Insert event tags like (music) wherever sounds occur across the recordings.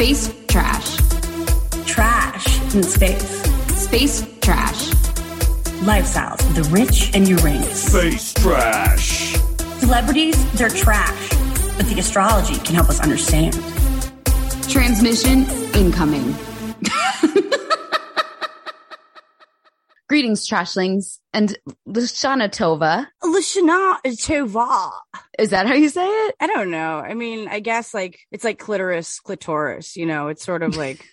Space trash. Trash in space. Space trash. Lifestyles of the rich and Uranus. space trash. Celebrities, they're trash. But the astrology can help us understand. Transmission incoming. Greetings, trashlings, and L'Shana Tova. L'Shana Tova. Is that how you say it? I don't know. I mean, I guess like it's like clitoris, clitoris, you know, it's sort of like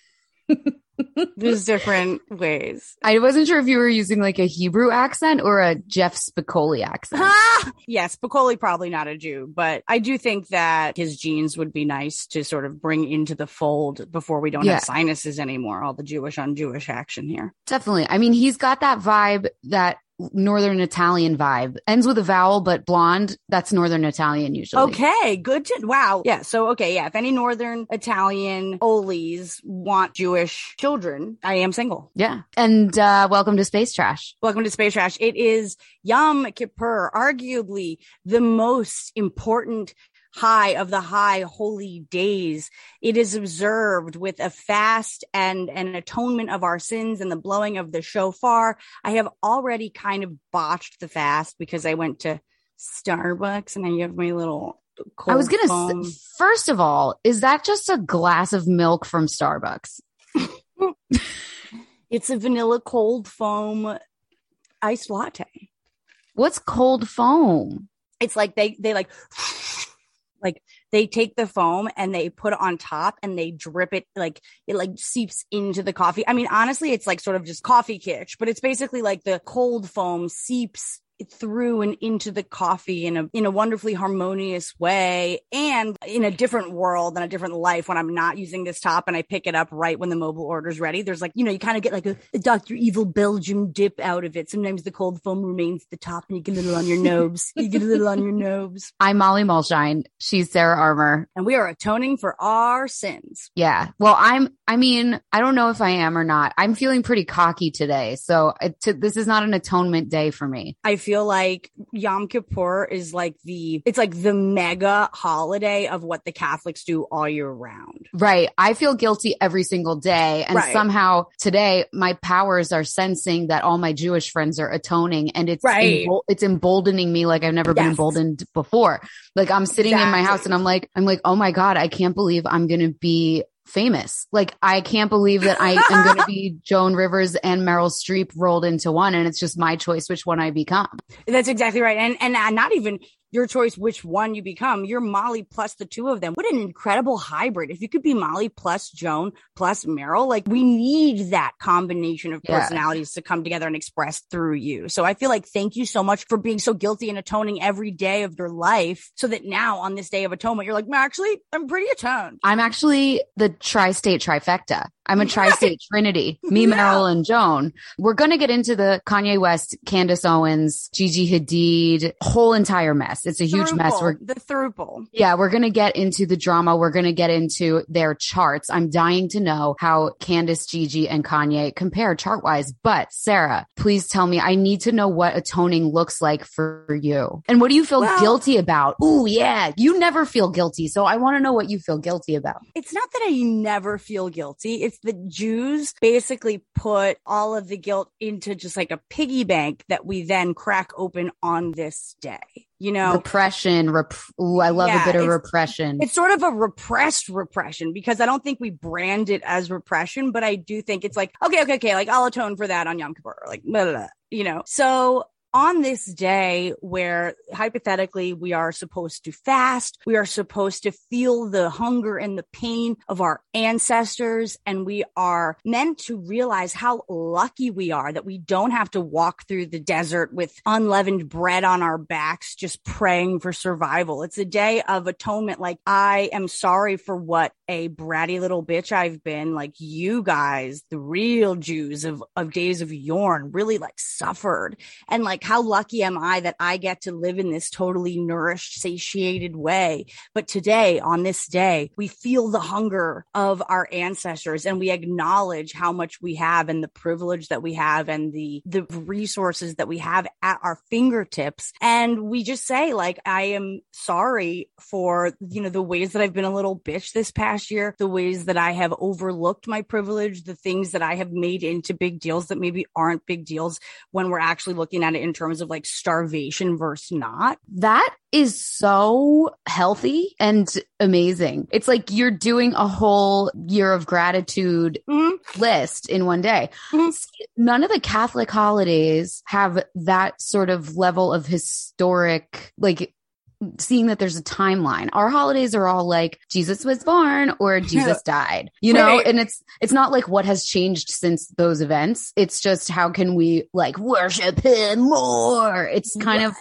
(laughs) there's different ways. I wasn't sure if you were using like a Hebrew accent or a Jeff Spicoli accent. Ah! (laughs) Yes, Spicoli probably not a Jew, but I do think that his genes would be nice to sort of bring into the fold before we don't Yeah. have sinuses anymore. All the Jewish on Jewish action here. Definitely. I mean, he's got that vibe, that Northern Italian vibe. Ends with a vowel, but blonde. That's Northern Italian usually. Okay, good to wow. Yeah, so okay, yeah. If any northern Italian Olies want Jewish children, I am single. Yeah. And uh, welcome to Space Trash. Welcome to Space Trash. It is Yom Kippur, arguably the most important high of the high holy days. It is observed with a fast and an atonement of our sins and the blowing of the shofar. I have already kind of botched the fast because I went to Starbucks and I have my little cold I was going foam. first of all, is that just a glass of milk from Starbucks? (laughs) It's a vanilla cold foam iced latte. What's cold foam? it's like they they like like they take the foam and they put it on top and they drip it like it like seeps into the coffee. I mean, honestly, it's like sort of just coffee kitsch, but it's basically like the cold foam seeps through and into the coffee in a in a wonderfully harmonious way and in a different world and a different life when I'm not using this top and I pick it up right when the mobile order's ready. There's like, you know, you kind of get like a, a Dr. Evil Belgium dip out of it. Sometimes the cold foam remains at the top and you get a little on your nose. You get a little on your nose. (laughs) I'm Molly Mulshine. She's Sara Armour. And we are atoning for our sins. Yeah. Well, I'm, I mean, I don't know if I am or not. I'm feeling pretty cocky today. So it, to, this is not an atonement day for me. I feel like Yom Kippur is like the, it's like the mega holiday of what the Catholics do all year round. Right. I feel guilty every single day. And Right. somehow today my powers are sensing that all my Jewish friends are atoning and it's, Right. embol- it's emboldening me like I've never been emboldened before. Like I'm sitting in my house and I'm like, I'm like, oh my God, I can't believe I'm going to be famous. Like I can't believe that I am going to be (laughs) Joan Rivers and Meryl Streep rolled into one. And it's just my choice which one I become. That's exactly right. And, and not even your choice which one you become. You're Molly plus the two of them. What an incredible hybrid. If you could be Molly plus Joan plus Meryl, like we need that combination of Yeah. personalities to come together and express through you. So I feel like thank you so much for being so guilty and atoning every day of your life so that now on this day of atonement, you're like, actually, I'm pretty atoned. I'm actually the tri-state trifecta. I'm a tri-state trinity. Me, Yeah. Meryl, and Joan. We're going to get into the Kanye West, Candace Owens, Gigi Hadid, whole entire mess. It's a huge mess. We're the thruple. yeah, we're going to get into the drama. We're going to get into their charts. I'm dying to know how Candace, Gigi, and Kanye compare chart wise. But Sara, please tell me, I need to know what atoning looks like for you. And what do you feel Well- guilty about? Oh, yeah. You never feel guilty. So I want to know what you feel guilty about. It's not that I never feel guilty. It's the Jews basically put all of the guilt into just like a piggy bank that we then crack open on this day. You know, repression. Rep- Ooh, I love Yeah, a bit of it's- repression. it's sort of a repressed repression because I don't think we brand it as repression, but I do think it's like, okay, okay, okay, like I'll atone for that on Yom Kippur, like, blah, blah, blah, you know. So on this day where hypothetically we are supposed to fast, we are supposed to feel the hunger and the pain of our ancestors, and we are meant to realize how lucky we are that we don't have to walk through the desert with unleavened bread on our backs, just praying for survival. It's a day of atonement. Like, I am sorry for what a bratty little bitch I've been. Like, you guys, the real Jews of, of days of Yorn, really like suffered. And like, how lucky am I that I get to live in this totally nourished, satiated way? But today, on this day, we feel the hunger of our ancestors and we acknowledge how much we have and the privilege that we have and the, the resources that we have at our fingertips. And we just say, like, I am sorry for, you know, the ways that I've been a little bitch this past year, the ways that I have overlooked my privilege, the things that I have made into big deals that maybe aren't big deals when we're actually looking at it in terms of like starvation versus not. That is so healthy and amazing. It's like you're doing a whole year of gratitude Mm-hmm. list in one day. Mhm. See, None of the Catholic holidays have that sort of level of historic, like, seeing that there's a timeline. Our holidays are all like Jesus was born or (laughs) Jesus died. You know, Right. and it's it's not like what has changed since those events. It's just how can we like worship him more? It's kind of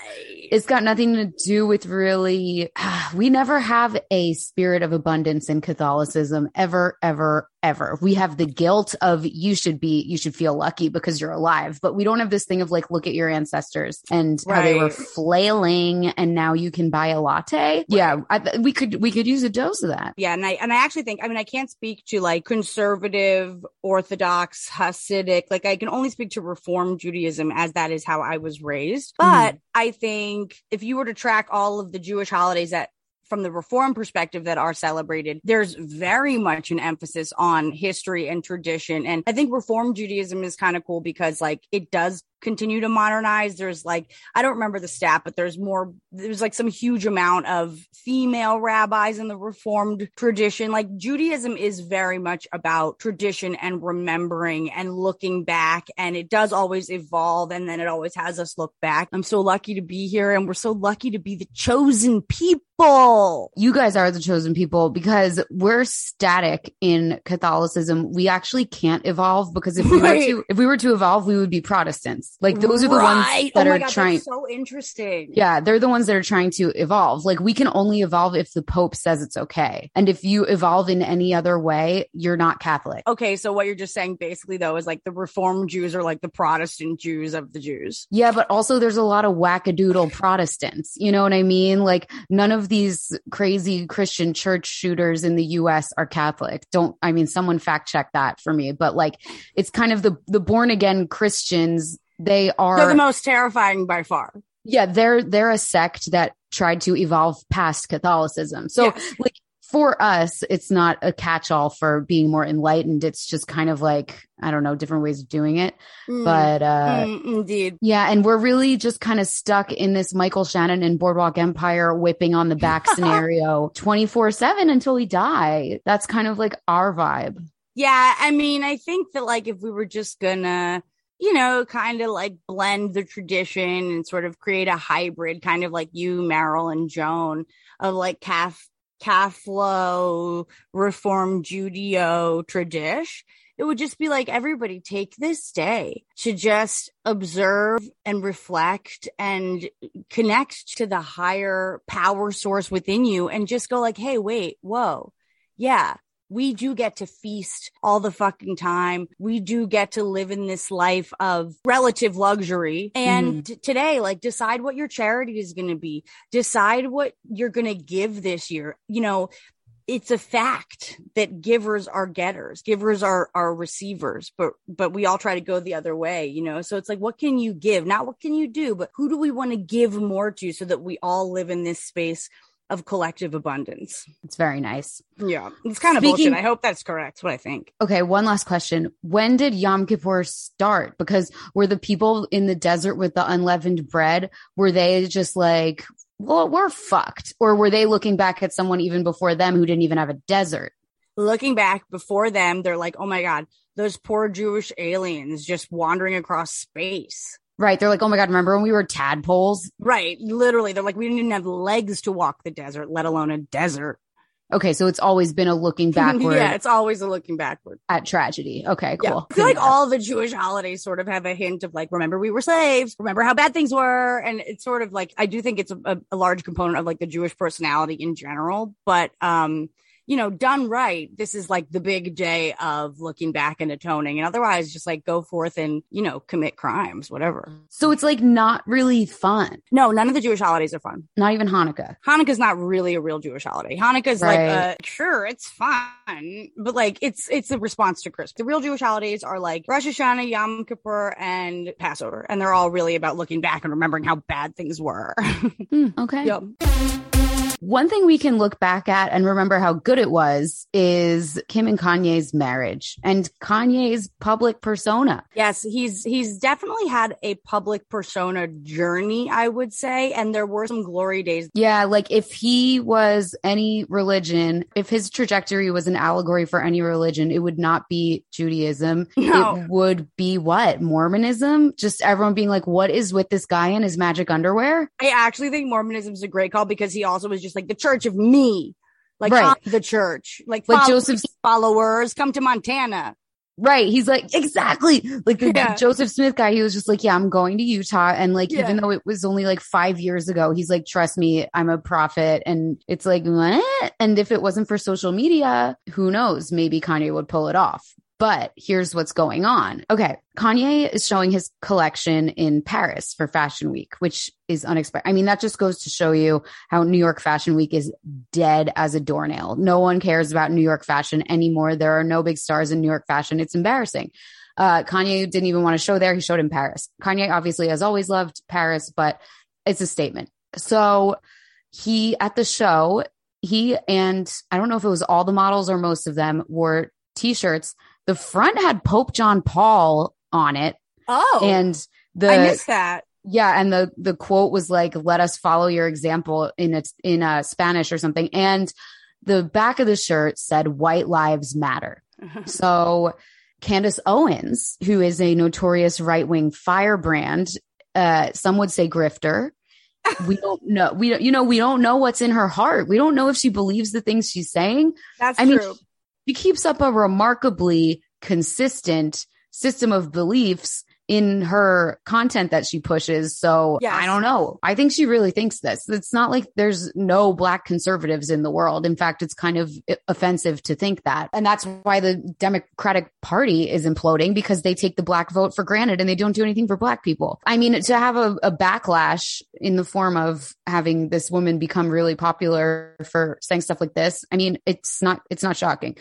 it's got nothing to do with really (sighs) we never have a spirit of abundance in catholicism ever ever ever we have the guilt of you should be you should feel lucky because you're alive but we don't have this thing of like look at your ancestors and how they were flailing and now you can buy a latte yeah I, we could we could use a dose of that Yeah, and I and I actually think I mean I can't speak to like conservative, orthodox, Hasidic. Like I can only speak to Reform Judaism as that is how I was raised. Mm-hmm. But I think if you were to track all of the Jewish holidays that from the reform perspective that are celebrated, there's very much an emphasis on history and tradition. And I think reform Judaism is kind of cool because like it does continue to modernize. There's like, I don't remember the stat, but there's more, there's like some huge amount of female rabbis in the reformed tradition. Like Judaism is very much about tradition and remembering and looking back. And it does always evolve. And then it always has us look back. I'm so lucky to be here and we're so lucky to be the chosen people. you guys are the chosen people because we're static in Catholicism. We actually can't evolve because if we Right. were to if we were to evolve, we would be Protestants. Like those are the ones that oh my are God, trying. So interesting. Yeah, they're the ones that are trying to evolve. Like we can only evolve if the Pope says it's okay. And if you evolve in any other way, you're not Catholic. Okay, so what you're just saying basically though is like the reformed Jews are like the Protestant Jews of the Jews. Yeah, but also there's a lot of wackadoodle Protestants. You know what I mean? Like none of these crazy Christian church shooters in the US are Catholic. Don't I mean someone fact check that for me, but like it's kind of the the born again Christians, they are They're the most terrifying by far. yeah, they're they're a sect that tried to evolve past Catholicism. So Yes. like for us, it's not a catch-all for being more enlightened. It's just kind of like, I don't know, different ways of doing it. Mm, But uh mm, indeed. yeah, and we're really just kind of stuck in this Michael Shannon and Boardwalk Empire whipping on the back (laughs) scenario 24 7 until we die. That's kind of like our vibe. Yeah, I mean, I think that like if we were just gonna, you know, kind of like blend the tradition and sort of create a hybrid, kind of like you, Meryl and Joan, of like Caf Cathlo, Reform Judeo tradition. It would just be like everybody take this day to just observe and reflect and connect to the higher power source within you and just go like, Hey, wait, whoa. Yeah, we do get to feast all the fucking time. We do get to live in this life of relative luxury. And mm-hmm. t- today, like decide what your charity is going to be. Decide what you're going to give this year. You know, it's a fact that givers are getters givers are are receivers but but we all try to go the other way you know so it's like what can you give not what can you do but who do we want to give more to so that we all live in this space of collective abundance It's very nice. yeah it's kind of Speaking- bullshit i hope that's correct what i think Okay, one last question. When did Yom Kippur start? Because were the people in the desert with the unleavened bread, were they just like, well, we're fucked? Or were they looking back at someone even before them who didn't even have a desert? looking back before them they're like oh my god those poor jewish aliens just wandering across space Right. They're like, oh my God, remember when we were tadpoles? Right. Literally, they're like, we didn't even have legs to walk the desert, let alone a desert. Okay. So it's always been a looking (laughs) backward yeah, it's always a looking backward. at tragedy. Okay, Yeah. cool. I feel like (laughs) all the Jewish holidays sort of have a hint of like, remember we were slaves, remember how bad things were. And it's sort of like, I do think it's a, a large component of like the Jewish personality in general. But, um, you know, done right, this is like the big day of looking back and atoning. And otherwise, just like go forth and, you know, commit crimes, whatever. So it's like not really fun. No, none of the Jewish holidays are fun. Not even Hanukkah. Hanukkah's not really a real Jewish holiday. Hanukkah's like, Right. uh, sure, it's fun, but like it's it's a response to Christmas. The real Jewish holidays are like Rosh Hashanah, Yom Kippur, and Passover, and they're all really about looking back and remembering how bad things were. (laughs) Hmm, okay. yep. One thing we can look back at and remember how good it was is Kim and Kanye's marriage and Kanye's public persona. Yes, he's he's definitely had a public persona journey, I would say, and there were some glory days. Yeah, like if he was any religion, if his trajectory was an allegory for any religion, it would not be Judaism. No. It would be what? Mormonism? Just everyone being like, what is with this guy in his magic underwear? I actually think Mormonism is a great call because he also was like the church of me. Like Right. The church, like, Like Joseph's- followers come to Montana. Right. He's like, exactly. Like the Yeah. Joseph Smith guy, he was just like, yeah, I'm going to Utah. And like, Yeah. even though it was only like five years ago, he's like, trust me, I'm a prophet. And it's like, what? And if it wasn't for social media, who knows? Maybe Kanye would pull it off. But here's what's going on. Okay. Kanye is showing his collection in Paris for Fashion Week, which is unexpected. I mean, that just goes to show you how New York Fashion Week is dead as a doornail. No one cares about New York fashion anymore. There are no big stars in New York fashion. It's embarrassing. Uh, Kanye didn't even want to show there. He showed in Paris. Kanye obviously has always loved Paris, but it's a statement. So he, at the show, he and I don't know if it was all the models or most of them wore t-shirts. The front had Pope John Paul on it. Oh, And the, I missed that. yeah, and the the quote was like, "Let us follow your example" in it's in uh, Spanish or something. And the back of the shirt said "White Lives Matter." so Candace Owens, who is a notorious right wing firebrand, uh, some would say grifter. we don't know. We don't, you know, we don't know what's in her heart. We don't know if she believes the things she's saying. That's I mean, she keeps up a remarkably consistent system of beliefs in her content that she pushes. So Yes. I don't know. I think she really thinks this. It's not like there's no black conservatives in the world. In fact, it's kind of offensive to think that. And that's why the Democratic Party is imploding because they take the black vote for granted and they don't do anything for black people. I mean, to have a, a backlash in the form of having this woman become really popular for saying stuff like this, I mean, it's not, it's not shocking.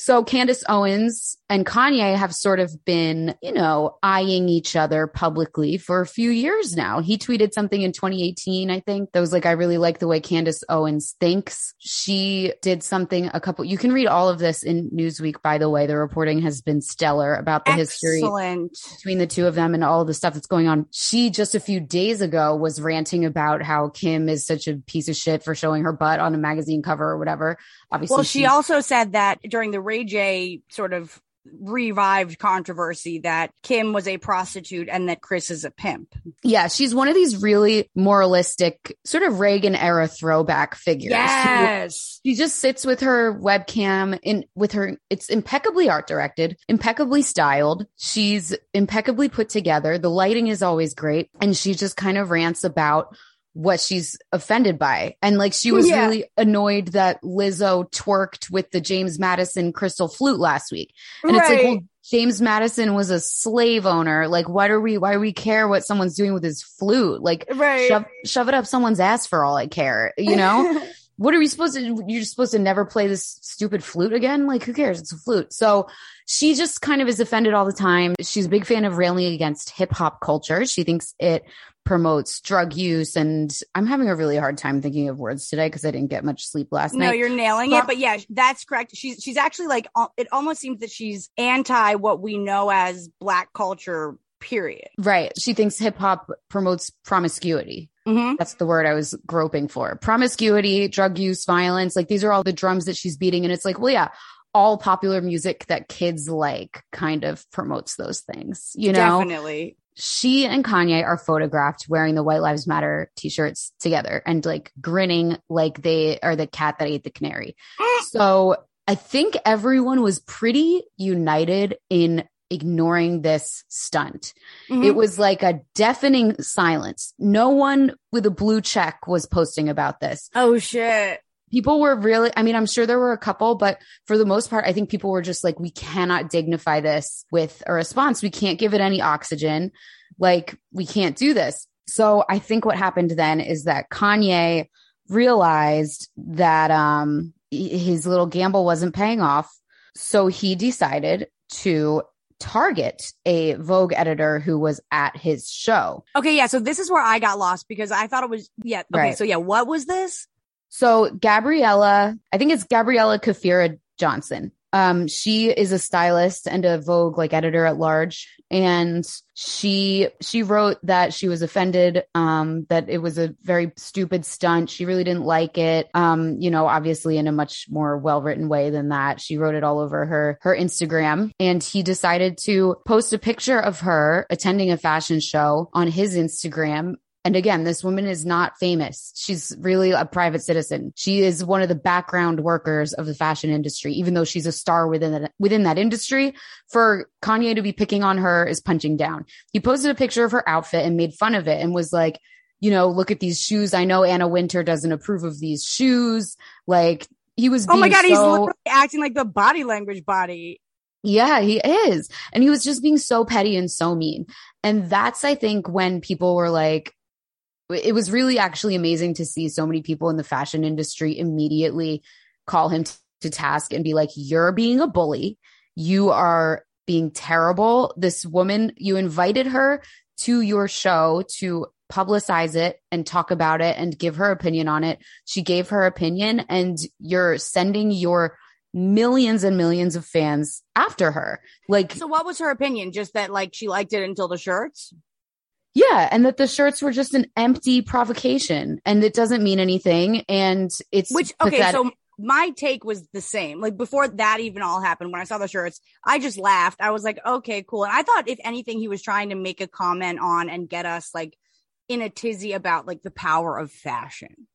So Candace Owens and Kanye have sort of been, you know, eyeing each other publicly for a few years now. He tweeted something in 2018, I think, that was like, I really like the way Candace Owens thinks. She did something a couple, you can read all of this in Newsweek, by the way. The reporting has been stellar about the history between the two of them and all the stuff that's going on. She just a few days ago was ranting about how Kim is such a piece of shit for showing her butt on a magazine cover or whatever. Obviously, Well, she also said that during the Ray J sort of revived controversy that Kim was a prostitute and that Kris is a pimp. yeah, she's one of these really moralistic, sort of Reagan era throwback figures. who- She just sits with her webcam in with her it's impeccably art directed, impeccably styled. She's impeccably put together. The lighting is always great and she just kind of rants about what she's offended by. And like she was Yeah. really annoyed that Lizzo twerked with the James Madison crystal flute last week. And it's like, well, James Madison was a slave owner. Like, why do we, why do we care what someone's doing with his flute? Like, Right. shove, shove it up someone's ass for all I care, you know? (laughs) what are we supposed to you're supposed to never play this stupid flute again like who cares it's a flute so she just kind of is offended all the time she's a big fan of railing against hip hop culture she thinks it promotes drug use and i'm having a really hard time thinking of words today because i didn't get much sleep last No, night no you're nailing Well- it. But yeah, that's correct. She's she's actually like uh, it almost seems that she's anti what we know as black culture. Period. right she thinks hip hop promotes promiscuity hmm That's the word I was groping for. Promiscuity, drug use, violence. Like these are all the drums that she's beating. And it's like, well, yeah, all popular music that kids like kind of promotes those things, you know? Definitely. she and Kanye are photographed wearing the White Lives Matter t-shirts together and like grinning like they are the cat that ate the canary. (gasps) so I think everyone was pretty united in ignoring this stunt. Mhm. It was like a deafening silence. No one with a blue check was posting about this. oh shit. People were really, I mean, I'm sure there were a couple, but for the most part, I think people were just like, we cannot dignify this with a response. We can't give it any oxygen. Like, we can't do this. So I think what happened then is that Kanye realized that um his little gamble wasn't paying off. So he decided to target a Vogue editor who was at his show. Okay, yeah. So this is where I got lost because I thought it was yeah. Okay, Right. so yeah, what was this? So Gabriella, I think it's Gabriella Kafira Johnson. Um, she is a stylist and a Vogue like editor at large. And she, she wrote that she was offended, um, that it was a very stupid stunt. She really didn't like it. Um, you know, obviously in a much more well written way than that. She wrote it all over her, her Instagram and he decided to post a picture of her attending a fashion show on his Instagram and again, this woman is not famous. She's really a private citizen. She is one of the background workers of the fashion industry, even though she's a star within that, within that industry. For Kanye to be picking on her is punching down. He posted a picture of her outfit and made fun of it and was like, you know, look at these shoes. I know Anna Wintour doesn't approve of these shoes. Like he was Oh my god, he's literally acting like the body language body. yeah, he is. And he was just being so petty and so mean. And that's, I think, when people were like, it was really actually amazing to see so many people in the fashion industry immediately call him t- to task and be like, you're being a bully. You are being terrible. This woman, you invited her to your show to publicize it and talk about it and give her opinion on it. She gave her opinion and you're sending your millions and millions of fans after her. Like, So what was her opinion? Just that like she liked it until the shirts? Yeah, and that the shirts were just an empty provocation and it doesn't mean anything. And it's Which okay, pathetic. so my take was the same. Like before that even all happened, when I saw the shirts, I just laughed. I was like, okay, cool. And I thought if anything, he was trying to make a comment on and get us like in a tizzy about like the power of fashion.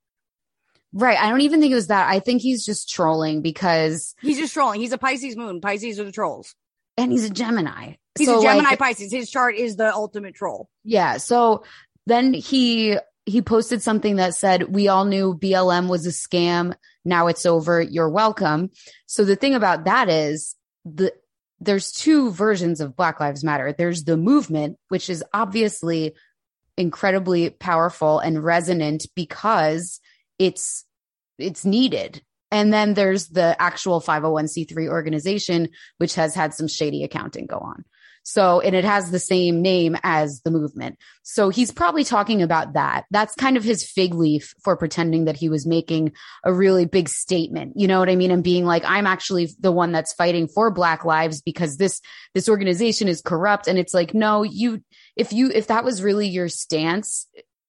right. I don't even think it was that. I think he's just trolling because, He's just trolling. He's a Pisces moon. Pisces are the trolls. And he's a Gemini. He's So, a Gemini like, Pisces. His chart is the ultimate troll. Yeah. So then he he posted something that said, "We all knew BLM was a scam. Now it's over. You're welcome." So the thing about that is the there's two versions of Black Lives Matter. There's the movement, which is obviously incredibly powerful and resonant because it's it's needed. And then there's the actual 501c3 organization, which has had some shady accounting go on. So, and it has the same name as the movement. So he's probably talking about that. That's kind of his fig leaf for pretending that he was making a really big statement. You know what I mean? And being like, I'm actually the one that's fighting for black lives because this, this organization is corrupt. And it's like, no, you, if you, if that was really your stance,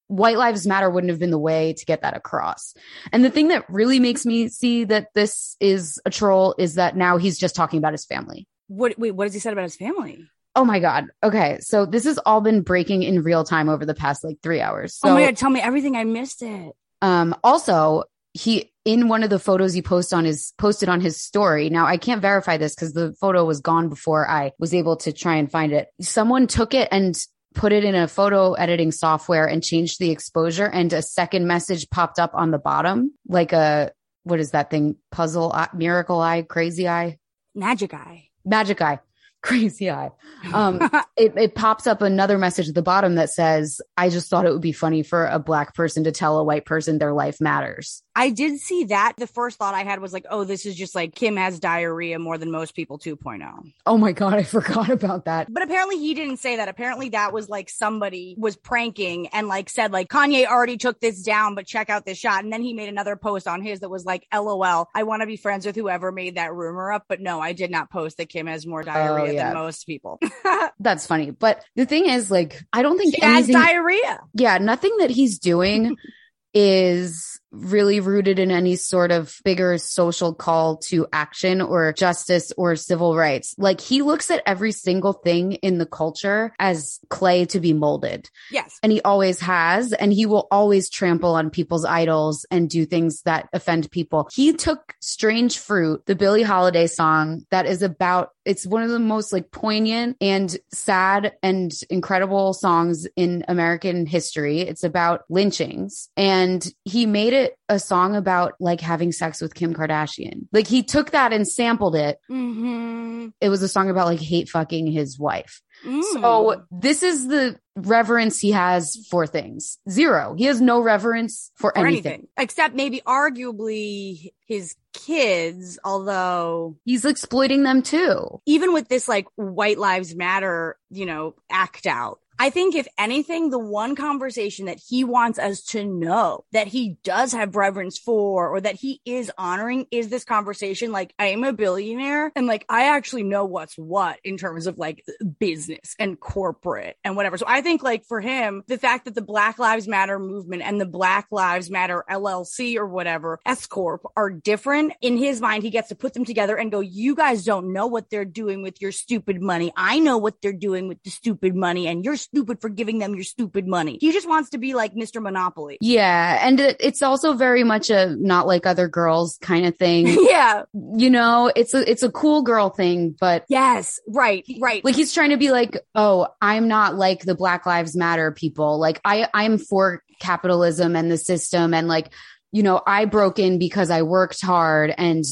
white lives matter wouldn't have been the way to get that across. And the thing that really makes me see that this is a troll is that now he's just talking about his family. What wait, what has he said about his family? Oh my God. Okay. So this has all been breaking in real time over the past like three hours. So, oh my god, tell me everything. I missed it. um, also he, in one of the photos he posted on his, posted on his story. Now I can't verify this because the photo was gone before I was able to try and find it. Someone took it and put it in a photo editing software and changed the exposure and a second message popped up on the bottom, like a, what is that thing? Puzzle, eye, miracle eye, crazy eye, Magic eye. magic eye, crazy eye. (laughs) Um, it, it pops up another message at the bottom that says, I just thought it would be funny for a black person to tell a white person their life matters. I did see that. The first thought I had was like, oh, this is just like Kim has diarrhea more than most people 2.0. Oh my God, I (laughs) forgot about that. But apparently he didn't say that. Apparently that was like somebody was pranking and like said like Kanye already took this down, but check out this shot. And then he made another post on his that was like, LOL, I want to be friends with whoever made that rumor up. But no, I did not post that Kim has more diarrhea Oh, yeah. than most people. (laughs) That's funny. But the thing is, like, I don't think has anything, diarrhea. yeah, nothing that he's doing (laughs) is really rooted in any sort of bigger social call to action or justice or civil rights. Like he looks at every single thing in the culture as clay to be molded. Yes. And he always has. And he will always trample on people's idols and do things that offend people. He took Strange Fruit, the Billie Holiday song that is about it's one of the most like poignant and sad and incredible songs in American history. It's about lynchings and he made it a song about like having sex with Kim Kardashian. Like he took that and sampled it. Mm-hmm. It was a song about like hate fucking his wife. Mm. So this is the reverence he has for things. Zero. He has no reverence for or anything. anything. Except maybe arguably his kids, although He's exploiting them too. even with this like white lives matter, you know, act out. I think if anything, the one conversation that he wants us to know that he does have reverence for or that he is honoring is this conversation. Like, I am a billionaire and like, I actually know what's what in terms of like business and corporate and whatever. So I think like for him, the fact that the Black Lives Matter movement and the Black Lives Matter LLC or whatever S Corp are different in his mind, he gets to put them together and go, you guys don't know what they're doing with your stupid money. I know what they're doing with the stupid money and you're stupid for giving them your stupid money. He just wants to be like Mr. Monopoly. Yeah. And it's also very much a not like other girls kind of thing. (laughs) yeah. you know, it's a, it's a cool girl thing, but Yes. Right. Right. like he's trying to be like, oh, I'm not like the Black Lives Matter people. Like I, I'm for capitalism and the system and like, you know, I broke in because I worked hard and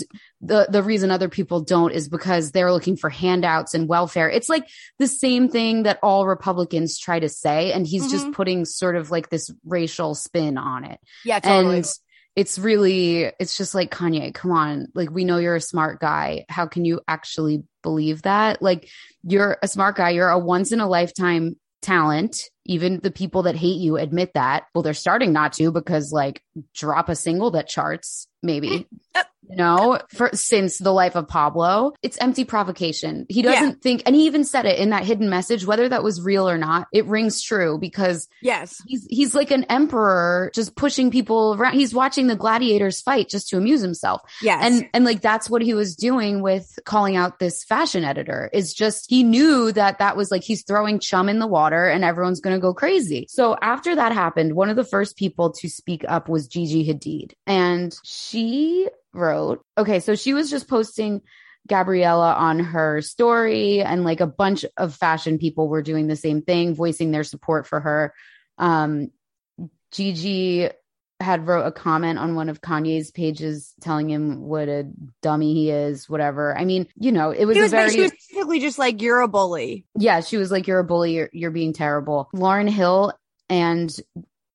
the, the reason other people don't is because they're looking for handouts and welfare. It's like the same thing that all Republicans try to say. And he's just Mhm. putting sort of like this racial spin on it. yeah. Totally. And it's really, it's just like Kanye, come on. Like, we know you're a smart guy. How can you actually believe that? Like, you're a smart guy. You're a once in a lifetime talent. Even the people that hate you admit that. Well, they're starting not to because, like, drop a single that charts, maybe. (laughs) You know, for since the life of Pablo, it's empty provocation. He doesn't think, and he even said it in that hidden message, whether that was real or not, it rings true because yes. he's he's like an emperor just pushing people around he's watching the gladiators fight just to amuse himself Yes. and and like that's what he was doing with calling out this fashion editor is just he knew that that was like he's throwing chum in the water and everyone's going to go crazy so after that happened one of the first people to speak up was Gigi Hadid and she wrote okay so she was just posting Gabriella on her story and like a bunch of fashion people were doing the same thing voicing their support for her um Gigi Hadid wrote a comment on one of Kanye's pages telling him what a dummy he is, whatever. I mean, you know, it was, was, a very she was basically just like, you're a bully. yeah, she was like, You're a bully, you're, you're being terrible. Lauryn Hill and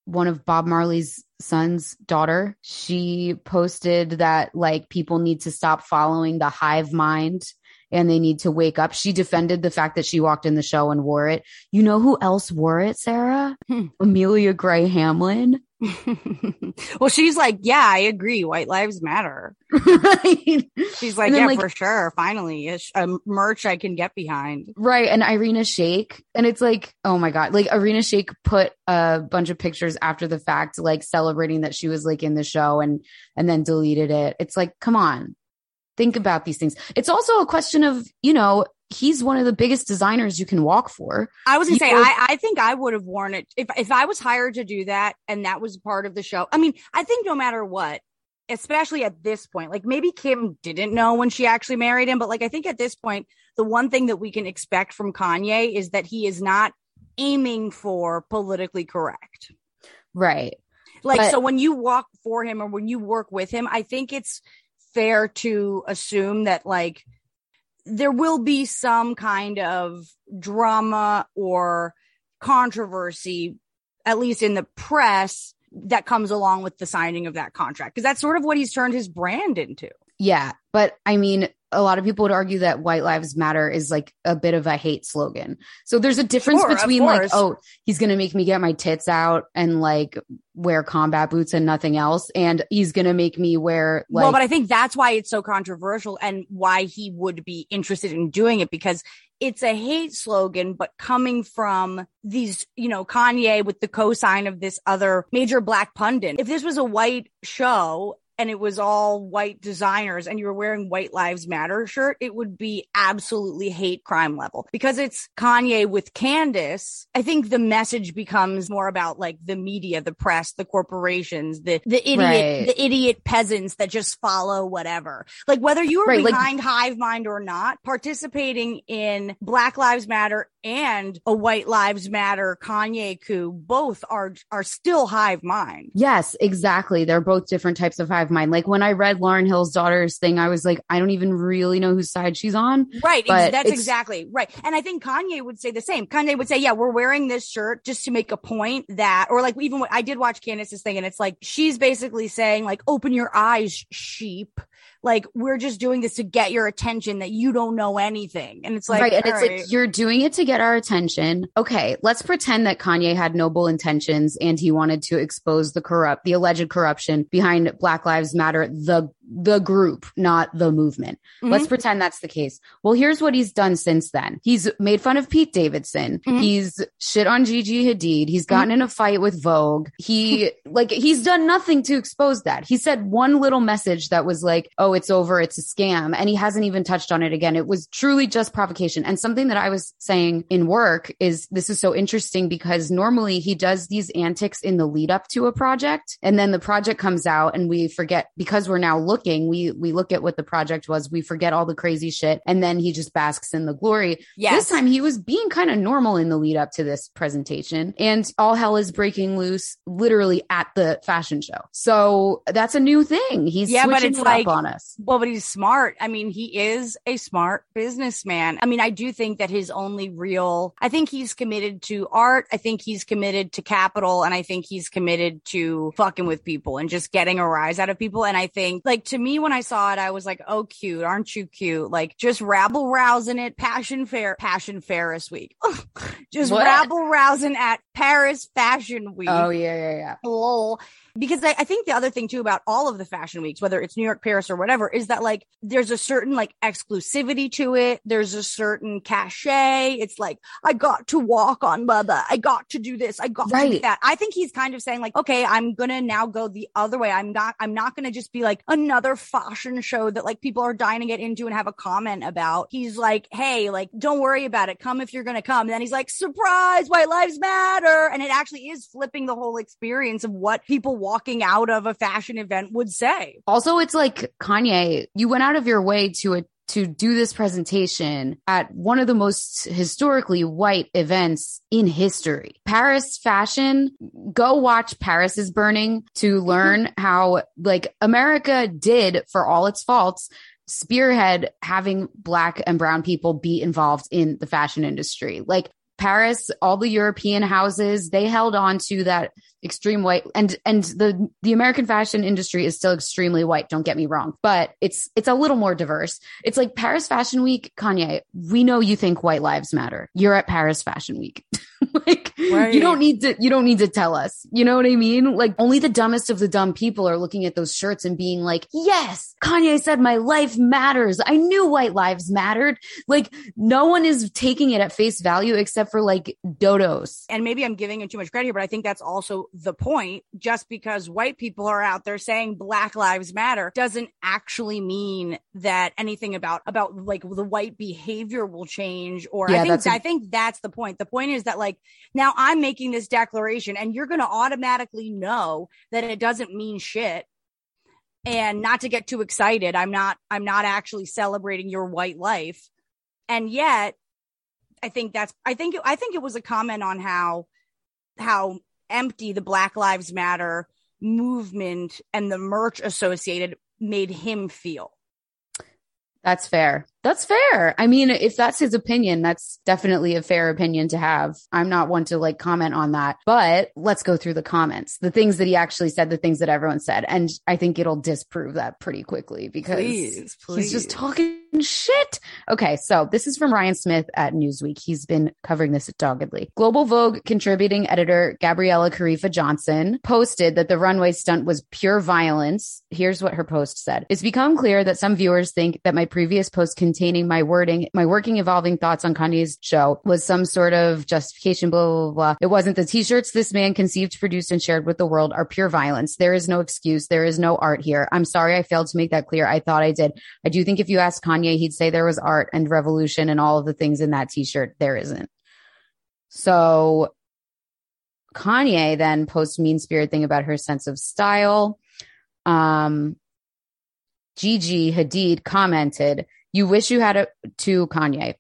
one of Bob Marley's son's daughter, she posted that like people need to stop following the hive mind and they need to wake up. She defended the fact that she walked in the show and wore it. You know who else wore it, Sara? Hmm. Amelia Gray Hamlin. (laughs) well, she's like, yeah, I agree. White lives matter. (laughs) right. She's like, then, yeah, like- for sure. Finally, it's a merch I can get behind. Right. And Irina Shayk. And it's like, oh my God. Like Irina Shayk put a bunch of pictures after the fact, like celebrating that she was like in the show and, and then deleted it. It's like, come on, think about these things. It's also a question of, you know, he's one of the biggest designers you can walk for. I was gonna say, I, I think I would have worn it if if I was hired to do that and that was part of the show. I mean, I think no matter what, especially at this point, like maybe Kim didn't know when she actually married him, but like I think at this point, the one thing that we can expect from Kanye is that he is not aiming for politically correct. Right. Like, But- so when you walk for him or when you work with him, I think it's fair to assume that like there will be some kind of drama or controversy, at least in the press, that comes along with the signing of that contract. Cause that's sort of what he's turned his brand into. Yeah. But I mean, a lot of people would argue that white lives matter is like a bit of a hate slogan. So there's a difference Sure, between like, oh, he's going to make me get my tits out and like wear combat boots and nothing else. And he's going to make me wear like, well, but I think that's why it's so controversial and why he would be interested in doing it because it's a hate slogan, but coming from these, you know, Kanye with the cosign of this other major black pundit. If this was a white show and it was all white designers and you were wearing white lives matter shirt, it would be absolutely hate crime level because it's Kanye with Candace. I think the message becomes more about like the media, the press, the corporations, the, the idiot, Right. the idiot peasants that just follow whatever. Like whether you are Right, like- behind Hive Mind or not, participating in Black Lives Matter and a White Lives Matter Kanye coup, both are, are still Hive Mind. Yes, exactly. They're both different types of hive mind. Like when I read Lauryn Hill's daughter's thing, I was like, I don't even really know whose side she's on. Right. That's exactly right. And I think Kanye would say the same. Kanye would say, yeah, we're wearing this shirt just to make a point that, or like even what I did watch Candace's thing and it's like, she's basically saying like, open your eyes, sheep. Like we're just doing this to get your attention that you don't know anything. And it's like, right. And it's right. like, you're doing it to get our attention. Okay. Let's pretend that Kanye had noble intentions and he wanted to expose the corrupt, the alleged corruption behind Black Lives Matter, the, the group, not the movement. Mhm. Let's pretend that's the case. Well, here's what he's done since then. He's made fun of Pete Davidson. Mhm. He's shit on Gigi Hadid. He's gotten in a fight with Vogue. He, (laughs) like, he's done nothing to expose that. He said one little message that was like, oh, it's over. It's a scam. And he hasn't even touched on it again. It was truly just provocation. And something that I was saying in work is this is so interesting because normally he does these antics in the lead up to a project. And then the project comes out and we forget because we're now looking, we, we look at what the project was. We forget all the crazy shit. And then he just basks in the glory. yes. This time he was being kind of normal in the lead up to this presentation and all hell is breaking loose literally at the fashion show. So that's a new thing. He's Yeah, but it's it like- on us. Well, but he's smart. I mean, he is a smart businessman. I mean, I do think that his only real, I think he's committed to art. I think he's committed to capital and I think he's committed to fucking with people and just getting a rise out of people. And I think like to me, when I saw it, I was like, Oh, cute. Aren't you cute? Like just rabble rousing it. Passion fair, passion Ferris week. (laughs) just What? rabble rousing at Paris fashion week Oh yeah, yeah, yeah. lol. Because I, I think the other thing too about all of the fashion weeks, whether it's New York, Paris, or whatever, is that like there's a certain like exclusivity to it. There's a certain cachet. It's like, I got to walk on Bubba. I got to do this. I got to do that. I think he's kind of saying like, okay, I'm gonna now go the other way. I'm not, I'm not gonna just be like another fashion show that like people are dying to get into and have a comment about. He's like, hey, like, don't worry about it. Come if you're gonna come. And then he's like, surprise, white lives matter. And it actually is flipping the whole experience of what people walking out of a fashion event would say. Also, it's like Kanye, you went out of your way to a to do this presentation at one of the most historically white events in history. Paris fashion, go watch Paris is burning to learn (laughs) how like America did for all its faults spearhead having black and brown people be involved in the fashion industry. Like Paris, all the European houses, they held on to that extreme white and and the the American fashion industry is still extremely white, don't get me wrong, but it's it's a little more diverse. It's like Paris Fashion Week, Kanye, we know you think white lives matter. You're at Paris Fashion Week. (laughs) (laughs) like Right. you don't need to you don't need to tell us. You know what I mean? Like only the dumbest of the dumb people are looking at those shirts and being like, "Yes, Kanye said my life matters. I knew white lives mattered." Like no one is taking it at face value except for like dodos. And maybe I'm giving it too much credit here, but I think that's also the point. Just because white people are out there saying Black Lives Matter doesn't actually mean that anything about about like the white behavior will change. Or Yeah, I think a- I think that's the point. The point is that like now I'm making this declaration, and you're going to automatically know that it doesn't mean shit. And not to get too excited, I'm not. I'm not actually celebrating your white life, and yet I think that's I think I think it was a comment on how how empty the Black Lives Matter movement and the merch associated made him feel. That's fair. That's fair. I mean, if that's his opinion, that's definitely a fair opinion to have. I'm not one to like comment on that, but let's go through the comments, the things that he actually said, the things that everyone said. And I think it'll disprove that pretty quickly because Please, he's just talking shit. Okay. So this is from Ryan Smith at Newsweek. He's been covering this doggedly. Global Vogue contributing editor Gabriella Karefa Johnson posted that the runway stunt was pure violence. Here's what her post said. It's become clear that some viewers think that my previous post contained maintaining my wording, my working, evolving thoughts on Kanye's show was some sort of justification, blah, blah, blah. It wasn't the t-shirts this man conceived, produced, and shared with the world are pure violence. There is no excuse. There is no art here. I'm sorry I failed to make that clear. I thought I did. I do think if you ask Kanye, he'd say there was art and revolution and all of the things in that t-shirt. There isn't. So Kanye then posts mean spirit thing about her sense of style. Um, Gigi Hadid commented, you wish you had a, to Kanye.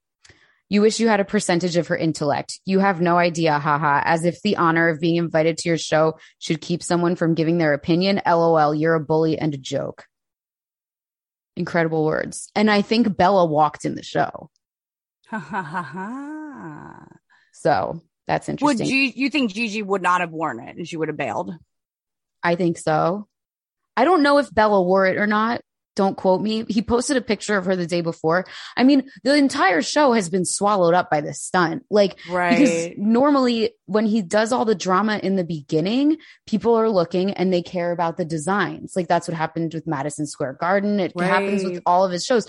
You wish you had a percentage of her intellect. You have no idea, haha, as if the honor of being invited to your show should keep someone from giving their opinion. LOL, you're a bully and a joke. Incredible words. And I think Bella walked in the show. Ha ha ha ha. So that's interesting. Would. G- you think Gigi would not have worn it and she would have bailed? I think so. I don't know if Bella wore it or not. Don't quote me. He posted a picture of her the day before. I mean, the entire show has been swallowed up by this stunt. Like, because normally when he does all the drama in the beginning, people are looking and they care about the designs. Like that's what happened with Madison Square Garden. It happens with all of his shows.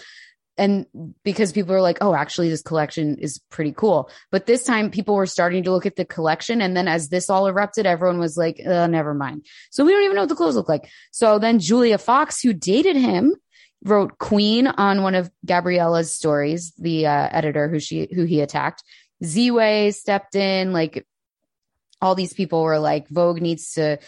And because people are like, oh, actually, this collection is pretty cool. But this time, people were starting to look at the collection. And then as this all erupted, everyone was like, uh, never mind. So we don't even know what the clothes look like. So then Julia Fox, who dated him, wrote Queen on one of Gabriella's stories, the uh, editor who she who he attacked. Z-Way stepped in, like all these people were like, Vogue needs to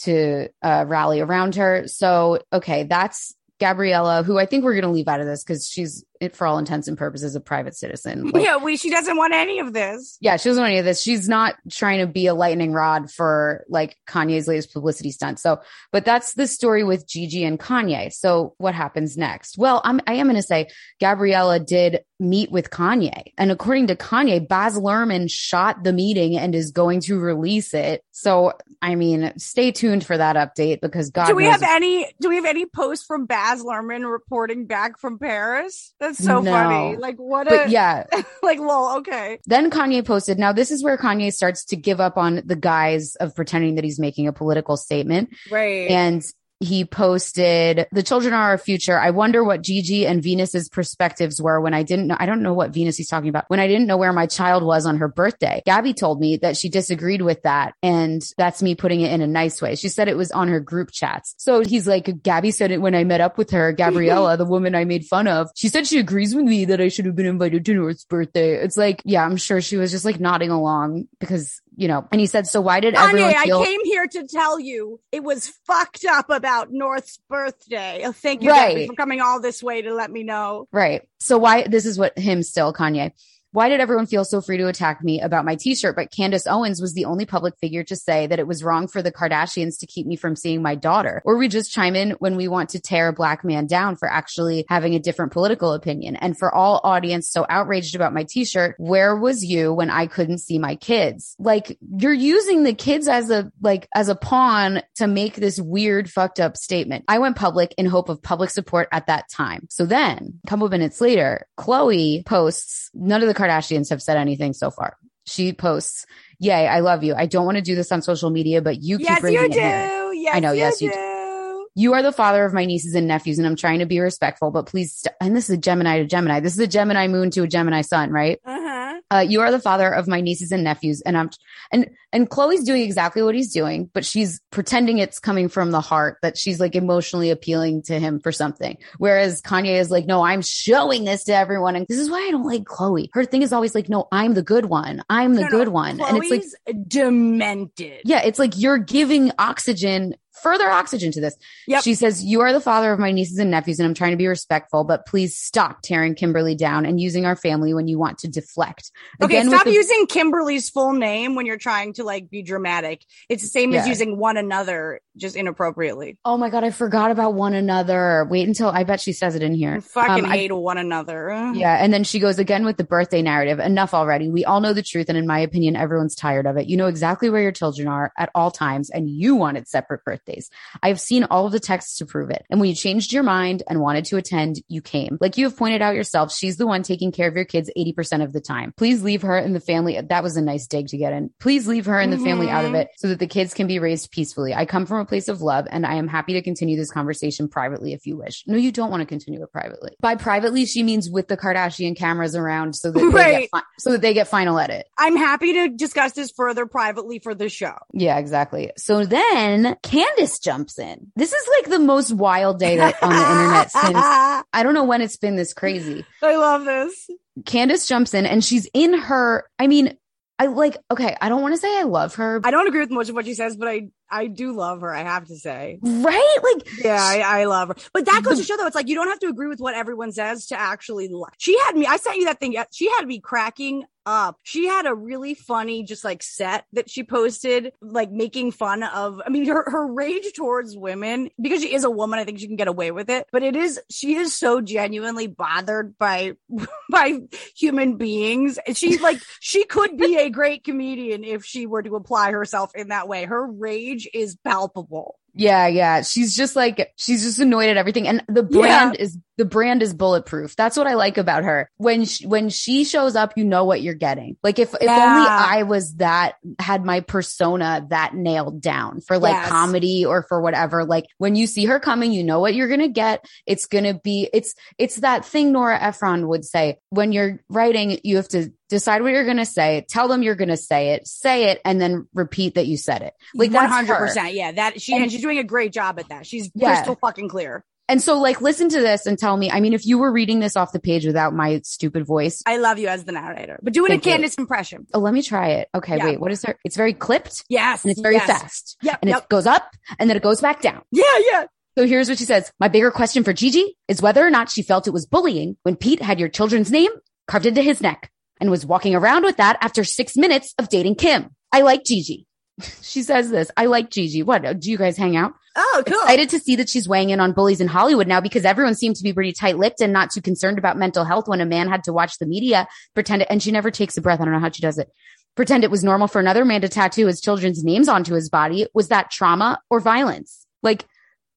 to uh, rally around her. So okay, that's Gabriella, who I think we're going to leave out of this because she's, it, for all intents and purposes, a private citizen. (laughs) Like, yeah, we, she doesn't want any of this. yeah, she doesn't want any of this. She's not trying to be a lightning rod for like Kanye's latest publicity stunt. So, but that's the story with Gigi and Kanye. So what happens next? Well, I'm, I am going to say Gabriella did meet with Kanye. And according to Kanye, Baz Luhrmann shot the meeting and is going to release it. So, I mean, stay tuned for that update because God do we knows have any? Do we have any posts from Baz Luhrmann reporting back from Paris? That's so No. funny. Like what a yeah, (laughs) like lol. Okay, Then Kanye posted. Now, this is where Kanye starts to give up on the guise of pretending that he's making a political statement. right. And he posted, The children are our future. I wonder what Gigi and Venus's perspectives were when I didn't know. I don't know what Venus he's talking about. When I didn't know where my child was on her birthday. Gabby told me that she disagreed with that. And that's me putting it in a nice way. She said it was on her group chats. So he's like, Gabby said it when I met up with her, Gabriella, the woman I made fun of. She said she agrees with me that I should have been invited to North's birthday. It's like, yeah, I'm sure she was just like nodding along because, you know, and he said, so why did everyone Kanye, feel I came here to tell you it was fucked up about North's birthday. Oh, thank you Right. For coming all this way to let me know. Right. So why this is what him still Kanye. Why did everyone feel so free to attack me about my t-shirt? But Candace Owens was the only public figure to say that it was wrong for the Kardashians to keep me from seeing my daughter. Or we just chime in when we want to tear a black man down for actually having a different political opinion. And for all audience so outraged about my t-shirt, where was you when I couldn't see my kids? Like you're using the kids as a, like, as a pawn to make this weird fucked up statement. I went public in hope of public support at that time. So then a couple minutes later, Khloe posts, none of the Kardashians have said anything so far. She posts, Yay, I love you. I don't want to do this on social media, but you keep yes, bringing you it do. here. Yes, I know, You yes, you do. do. You are the father of my nieces and nephews, and I'm trying to be respectful, but please, st- and this is a Gemini to Gemini. This is a Gemini moon to a Gemini sun, right? Uh-huh. Uh, you are the father of my nieces and nephews, and I'm, and, and Khloe's doing exactly what he's doing, but she's pretending it's coming from the heart, that she's like emotionally appealing to him for something. Whereas Kanye is like, no, I'm showing this to everyone. And this is why I don't like Khloe. Her thing is always like, no, I'm the good one. I'm the No, no, good one. And it's like, demented. yeah, it's like you're giving oxygen, further oxygen to this. Yep. She says, You are the father of my nieces and nephews, and I'm trying to be respectful, but please stop tearing Kimberly down and using our family when you want to deflect. Okay, Again, with stop the- using Kimberly's full name when you're trying to like be dramatic. It's the same as using one another just inappropriately. Oh my God, I forgot about one another. Wait until I bet she says it in here. I fucking Um, I- hate one another. Yeah. And then she goes again with the birthday narrative. Enough already. We all know the truth. And in my opinion, everyone's tired of it. You know exactly where your children are at all times, and you wanted separate birthdays. Birthdays. I have seen all of the texts to prove it. And when you changed your mind and wanted to attend, you came. Like you have pointed out yourself, she's the one taking care of your kids 80% of the time. Please leave her and the family. That was a nice dig to get in. Please leave her and the family out of mm-hmm. it so that the kids can be raised peacefully. I come from a place of love and I am happy to continue this conversation privately if you wish. No, you don't want to continue it privately. By privately, she means with the Kardashian cameras around so that they Right. get fi- so that they get final edit. I'm happy to discuss this further privately for the show. Yeah, exactly. So then Candace jumps in. This is like the most wild day that on the internet (laughs) since I I don't know when it's been this crazy. I love this. Candace jumps in and she's in her, I mean, I like, okay, I don't want to say I love her, I don't agree with much of what she says, but I I do love her. I have to say. right? Like, Yeah, I, I love her. But that goes to show though, it's like you don't have to agree with what everyone says to actually like. She had me, I sent you that thing. yet- She had me cracking up. She had a really funny, just like set that she posted, like making fun of, I mean, her, her rage towards women, because she is a woman, I think she can get away with it. But it is, she is so genuinely bothered by, (laughs) by human beings. And she's like, she could be a great comedian if she were to apply herself in that way. Her rage is palpable. yeah, yeah. She's just like, she's just annoyed at everything. And the brand is, the brand is bulletproof. That's what I like about her. When she, when she shows up, you know what you're getting. Like if, if only I was that, had my persona that nailed down for like Yes. comedy or for whatever. Like when you see her coming, you know what you're going to get. It's going to be, it's, it's that thing Nora Ephron would say when you're writing, you have to decide what you're going to say, tell them you're going to say it, say it, and then repeat that you said it. Like One that's hundred her. percent. Yeah, that she And- and, she's doing a great job at that. She's Yeah. crystal fucking clear. And so like listen to this and tell me, I mean, if you were reading this off the page without my stupid voice, I love you as the narrator, but doing Thank a you. Candace impression. oh, let me try it. Okay. Yeah. Wait, what is her? It's very clipped Yes, and it's very yes. fast Yeah. and yep. it goes up and then it goes back down. Yeah, yeah. So here's what she says. My bigger question for Gigi is whether or not she felt it was bullying when Pete had your children's name carved into his neck and was walking around with that after six minutes of dating Kim. I like Gigi. (laughs) she says this. I like Gigi. What? Do you guys hang out? Oh, cool. Excited to see that she's weighing in on bullies in Hollywood now because everyone seemed to be pretty tight lipped and not too concerned about mental health when a man had to watch the media pretend it, and she never takes a breath. I don't know how she does it. Pretend it was normal for another man to tattoo his children's names onto his body. Was that trauma or violence? Like,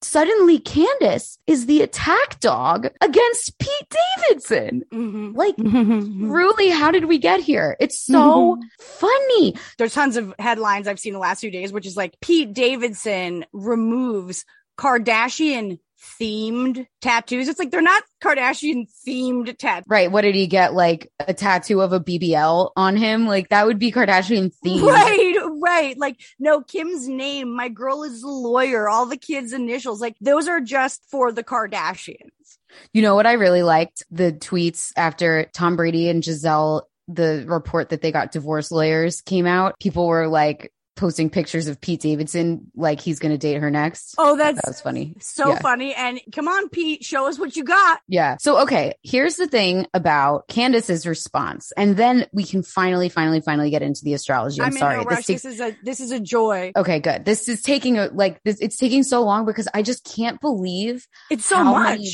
suddenly Candace is the attack dog against Pete Davidson. Mhm. Like, Mhm. truly, how did we get here? It's so funny. There's tons of headlines I've seen the last few days, which is like Pete Davidson removes Kardashian themed tattoos. It's like they're not Kardashian themed tattoos. Right. What did he get? Like a tattoo of a BBL on him? Like that would be Kardashian themed. Right, right. Like, no, Kim's name, my girl is a lawyer, all the kids' initials. Like, those are just for the Kardashians. You know what I really liked? The tweets after Tom Brady and Gisele, the report that they got divorce lawyers came out. People were like posting pictures of Pete Davidson, like he's going to date her next. Oh, that's that was funny. so Yeah. funny. And come on, Pete, show us what you got. Yeah. So, okay. Here's the thing about Candace's response. And then we can finally, finally, finally get into the astrology. I'm, I'm, sorry. no This takes- This is a this is a joy. okay, good. This is taking a, like this, it's taking so long because I just can't believe It's so much. many-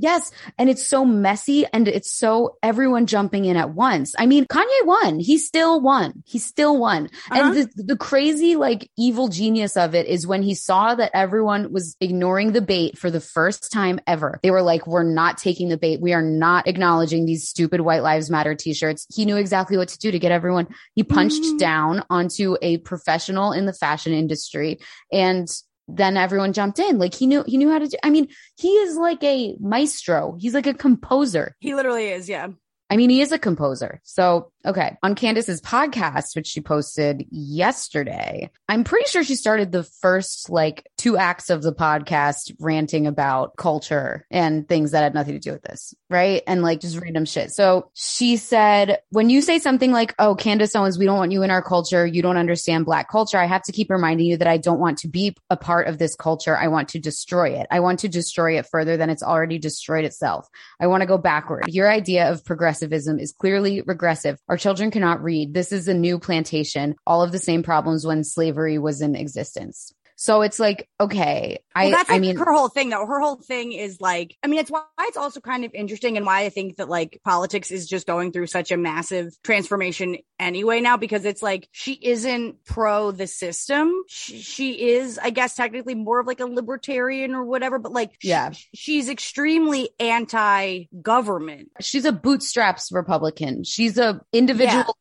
Yes. And it's so messy and it's so everyone jumping in at once. I mean, Kanye won. He still won. He still won. Uh-huh. And the, the crazy, like evil genius of it is when he saw that everyone was ignoring the bait for the first time ever. They were like, we're not taking the bait. We are not acknowledging these stupid white lives matter t-shirts. He knew exactly what to do to get everyone. He punched Mhm. down onto a professional in the fashion industry and then everyone jumped in. Like he knew, he knew how to do, I mean, he is like a maestro. He's like a composer. He literally is, yeah. I mean, he is a composer. So, okay. On Candace's podcast, which she posted yesterday, I'm pretty sure she started the first like two acts of the podcast ranting about culture and things that had nothing to do with this. Right. And like just random shit. So she said, when you say something like, Oh, Candace Owens, we don't want you in our culture. You don't understand black culture. I have to keep reminding you that I don't want to be a part of this culture. I want to destroy it. I want to destroy it further than it's already destroyed itself. I want to go backward. Your idea of progressivism is clearly regressive. Our children cannot read. This is a new plantation. All of the same problems when slavery was in existence. So it's like, okay, I, Well, that's like I mean, her whole thing though. Her whole thing is like, I mean, it's why it's also kind of interesting and why I think that like politics is just going through such a massive transformation anyway now because it's like she isn't pro the system. She, she is, I guess, technically more of like a libertarian or whatever, but like, she- Yeah. she's extremely anti government. she's a bootstraps Republican. She's a individual Yeah.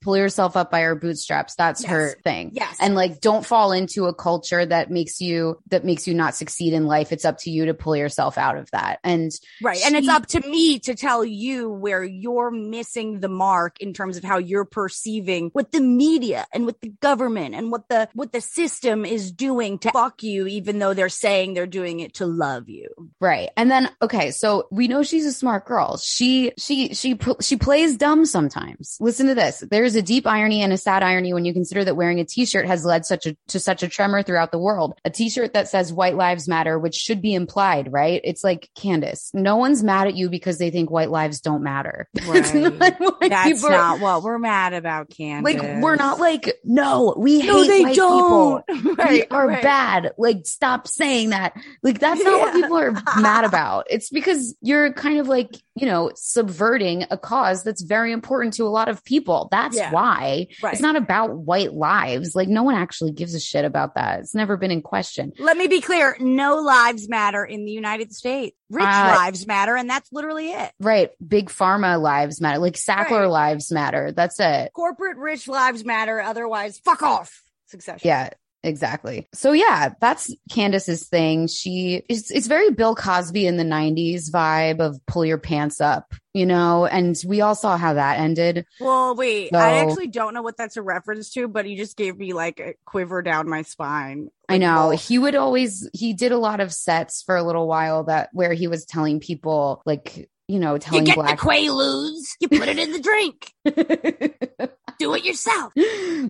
Pull yourself up by her bootstraps. That's Yes. her thing. Yes. And like, don't fall into a culture that makes you, that makes you not succeed in life. It's up to you to pull yourself out of that. And Right. And it's up to me to tell you where you're missing the mark in terms of how you're perceiving what the media and what the government and what the what the system is doing to fuck you, even though they're saying they're doing it to love you. Right. And then okay, so we know she's a smart girl. She she she she plays dumb sometimes. Listen to this. There's a deep irony and a sad irony when you consider that wearing a t-shirt has led such a to such a tremor throughout the world. A t-shirt that says white lives matter, which should be implied, right? It's like Candace, no one's mad at you because they think white lives don't matter. (laughs) It's not That's are- not what we're mad about, Candace. like we're not like no, we No, hate they white don't. people. (laughs) Right, we are right. bad. Like stop saying that. Like that's not what people are (laughs) mad about. It's because you're kind of like, you know, subverting a cause that's very important to a lot of people. That's Yeah. why. Right. It's not about white lives. Like no one actually gives a shit about that. It's never been in question. Let me be clear. No lives matter in the United States. Rich Uh, lives matter, and that's literally it. Right. Big pharma lives matter. Like Sackler Right. lives matter. That's it. Corporate rich lives matter. Otherwise, fuck off. Succession. Yeah, exactly. So yeah, that's Candace's thing. She it's it's very Bill Cosby in the 90s vibe of pull your pants up, you know, and we all saw how that ended. Well, wait. I actually don't know what that's a reference to, but he just gave me like a quiver down my spine. I know well, he would always he did a lot of sets for a little while that where he was telling people like, you know, You get black the Quaaludes, you put it in the drink. (laughs) Do it yourself.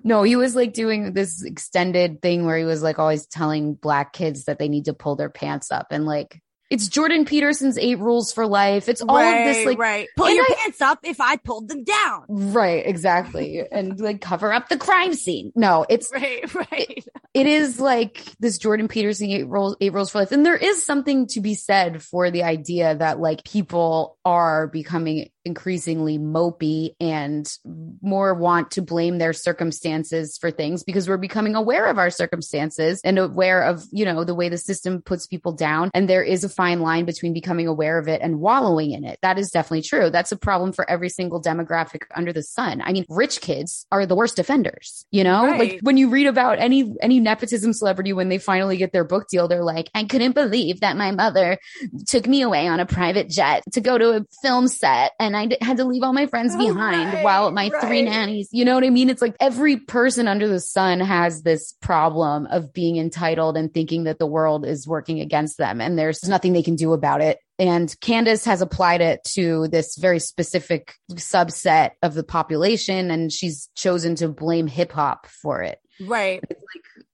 no, he was like doing this extended thing where he was like always telling black kids that they need to pull their pants up and like it's Jordan Peterson's eight rules for life. It's all of this like right. Pull your I- pants up if I pulled them down. Right, exactly. and like cover up the crime scene. No, it's (laughs) Right, right. it is like this Jordan Peterson eight rules eight rules for life. And there is something to be said for the idea that like people are becoming increasingly mopey and more want to blame their circumstances for things because we're becoming aware of our circumstances and aware of, you know, the way the system puts people down. And there is a fine line between becoming aware of it and wallowing in it. That is definitely true. That's a problem for every single demographic under the sun. I mean, rich kids are the worst offenders, you know? Like when you read about any any nepotism celebrity when they finally get their book deal, they're like, I couldn't believe that my mother took me away on a private jet to go to a film set and I d- had to leave all my friends Oh, behind right, while my three nannies, you know what I mean? It's like every person under the sun has this problem of being entitled and thinking that the world is working against them and there's nothing they can do about it. And Candace has applied it to this very specific subset of the population and she's chosen to blame hip hop for it Right.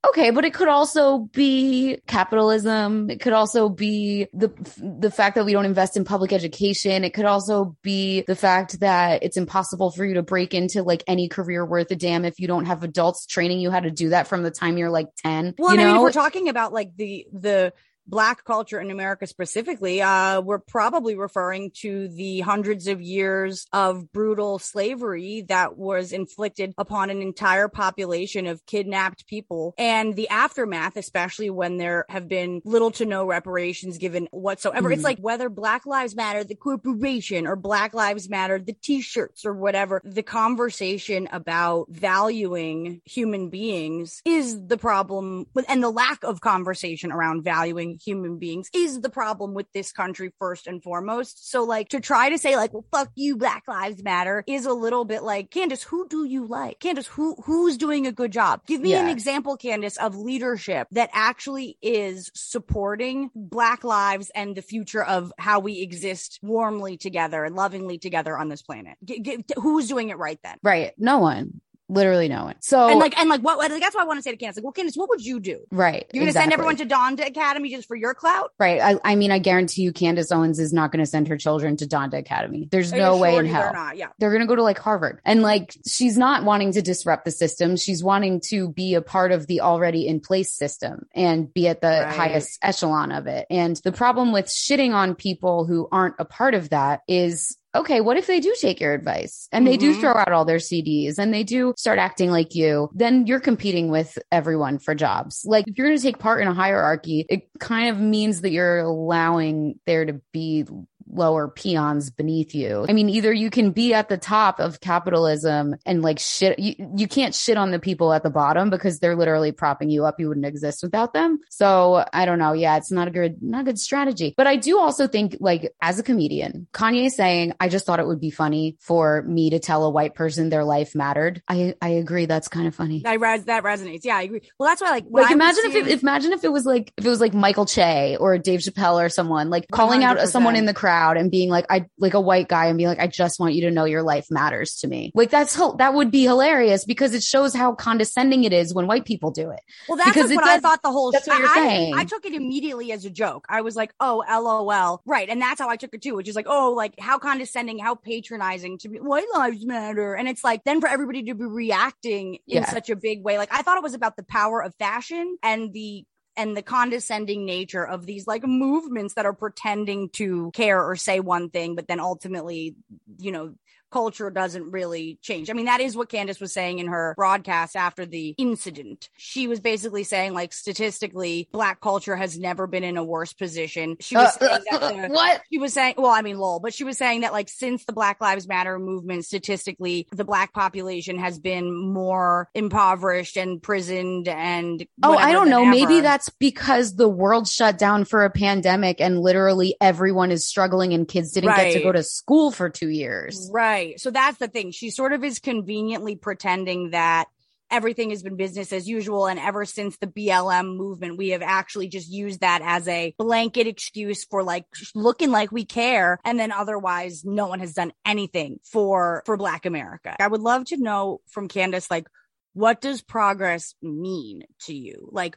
Okay but it could also be capitalism. It could also be the the fact that we don't invest in public education. It could also be the fact that it's impossible for you to break into like any career worth a damn if you don't have adults training you how to do that from the time you're like 10 Well, you and I mean, if know? we're talking about like the the black culture in America specifically, uh, we're probably referring to the hundreds of years of brutal slavery that was inflicted upon an entire population of kidnapped people and the aftermath, especially when there have been little to no reparations given whatsoever. It's Mhm. like whether Black Lives Matter, the corporation, or Black Lives Matter, the t-shirts or whatever, the conversation about valuing human beings is the problem and the lack of conversation around valuing human beings is the problem with this country first and foremost. So like to try to say like, well, fuck you, Black Lives Matter is a little bit like, Candace, who do you like? Candace, who, who's doing a good job? Give me an example, Candace, of leadership that actually is supporting Black lives and the future of how we exist warmly together and lovingly together on this planet. G- g- who's doing it right then? right no one Literally no one. So and like and like what like, that's what I want to say to Candace. Like, well, Candace, what would you do? right. You're gonna exactly. send everyone to Donda Academy just for your clout? Right. I, I mean, I guarantee you, Candace Owens is not going to send her children to Donda Academy. There's Are no way in they're hell. not? Yeah. They're going to go to like Harvard. And like, she's not wanting to disrupt the system. She's wanting to be a part of the already in place system and be at the Right. highest echelon of it. And the problem with shitting on people who aren't a part of that is okay, what if they do take your advice and they do Mhm. throw out all their CDs and they do start acting like you? Then you're competing with everyone for jobs. Like if you're going to take part in a hierarchy, it kind of means that you're allowing there to be lower peons beneath you. I mean, either you can be at the top of capitalism and like shit, you, you can't shit on the people at the bottom because they're literally propping you up. You wouldn't exist without them. So I don't know. Yeah, it's not a good, not a good strategy. But I do also think like as a comedian, Kanye saying, I just thought it would be funny for me to tell a white person their life mattered. I, I agree. That's kind of funny. That res- that resonates. Yeah, I agree. Well, that's why like Like imagine if, it, imagine if it was like if it was like Michael Che or Dave Chappelle or someone like calling out 100%. someone in the crowd and being like I like a white guy and being like I just want you to know your life matters to me. Like that's that would be hilarious because it shows how condescending it is when white people do it. Well, that's Because it what I thought the whole. that's what you're I, I- saying. I, took it immediately as a joke. I was like, "Oh, lol," right, and that's how I took it too, which is like, "Oh, like how condescending, how patronizing to be white lives matter," and it's like then for everybody to be reacting in Yeah. such a big way. Like I thought it was about the power of fashion and the and the condescending nature of these like movements that are pretending to care or say one thing, but then ultimately, you know, culture doesn't really change. I mean, that is what Candace was saying in her broadcast after the incident. She was basically saying, like, statistically, black culture has never been in a worse position. She was Uh, saying that (laughs) the- what? she was saying, well, I mean, lol, but she was saying that like since the Black Lives Matter movement, statistically, the black population has been more impoverished and prisoned and Oh, I don't know. Maybe that's because the world shut down for a pandemic and literally everyone is struggling and kids didn't get to go to school for 2 years. Right. So that's the thing. She sort of is conveniently pretending that everything has been business as usual. And ever since the BLM movement, we have actually just used that as a blanket excuse for like looking like we care. And then otherwise no one has done anything for, for Black America. I would love to know from Candace, like, what does progress mean to you? Like,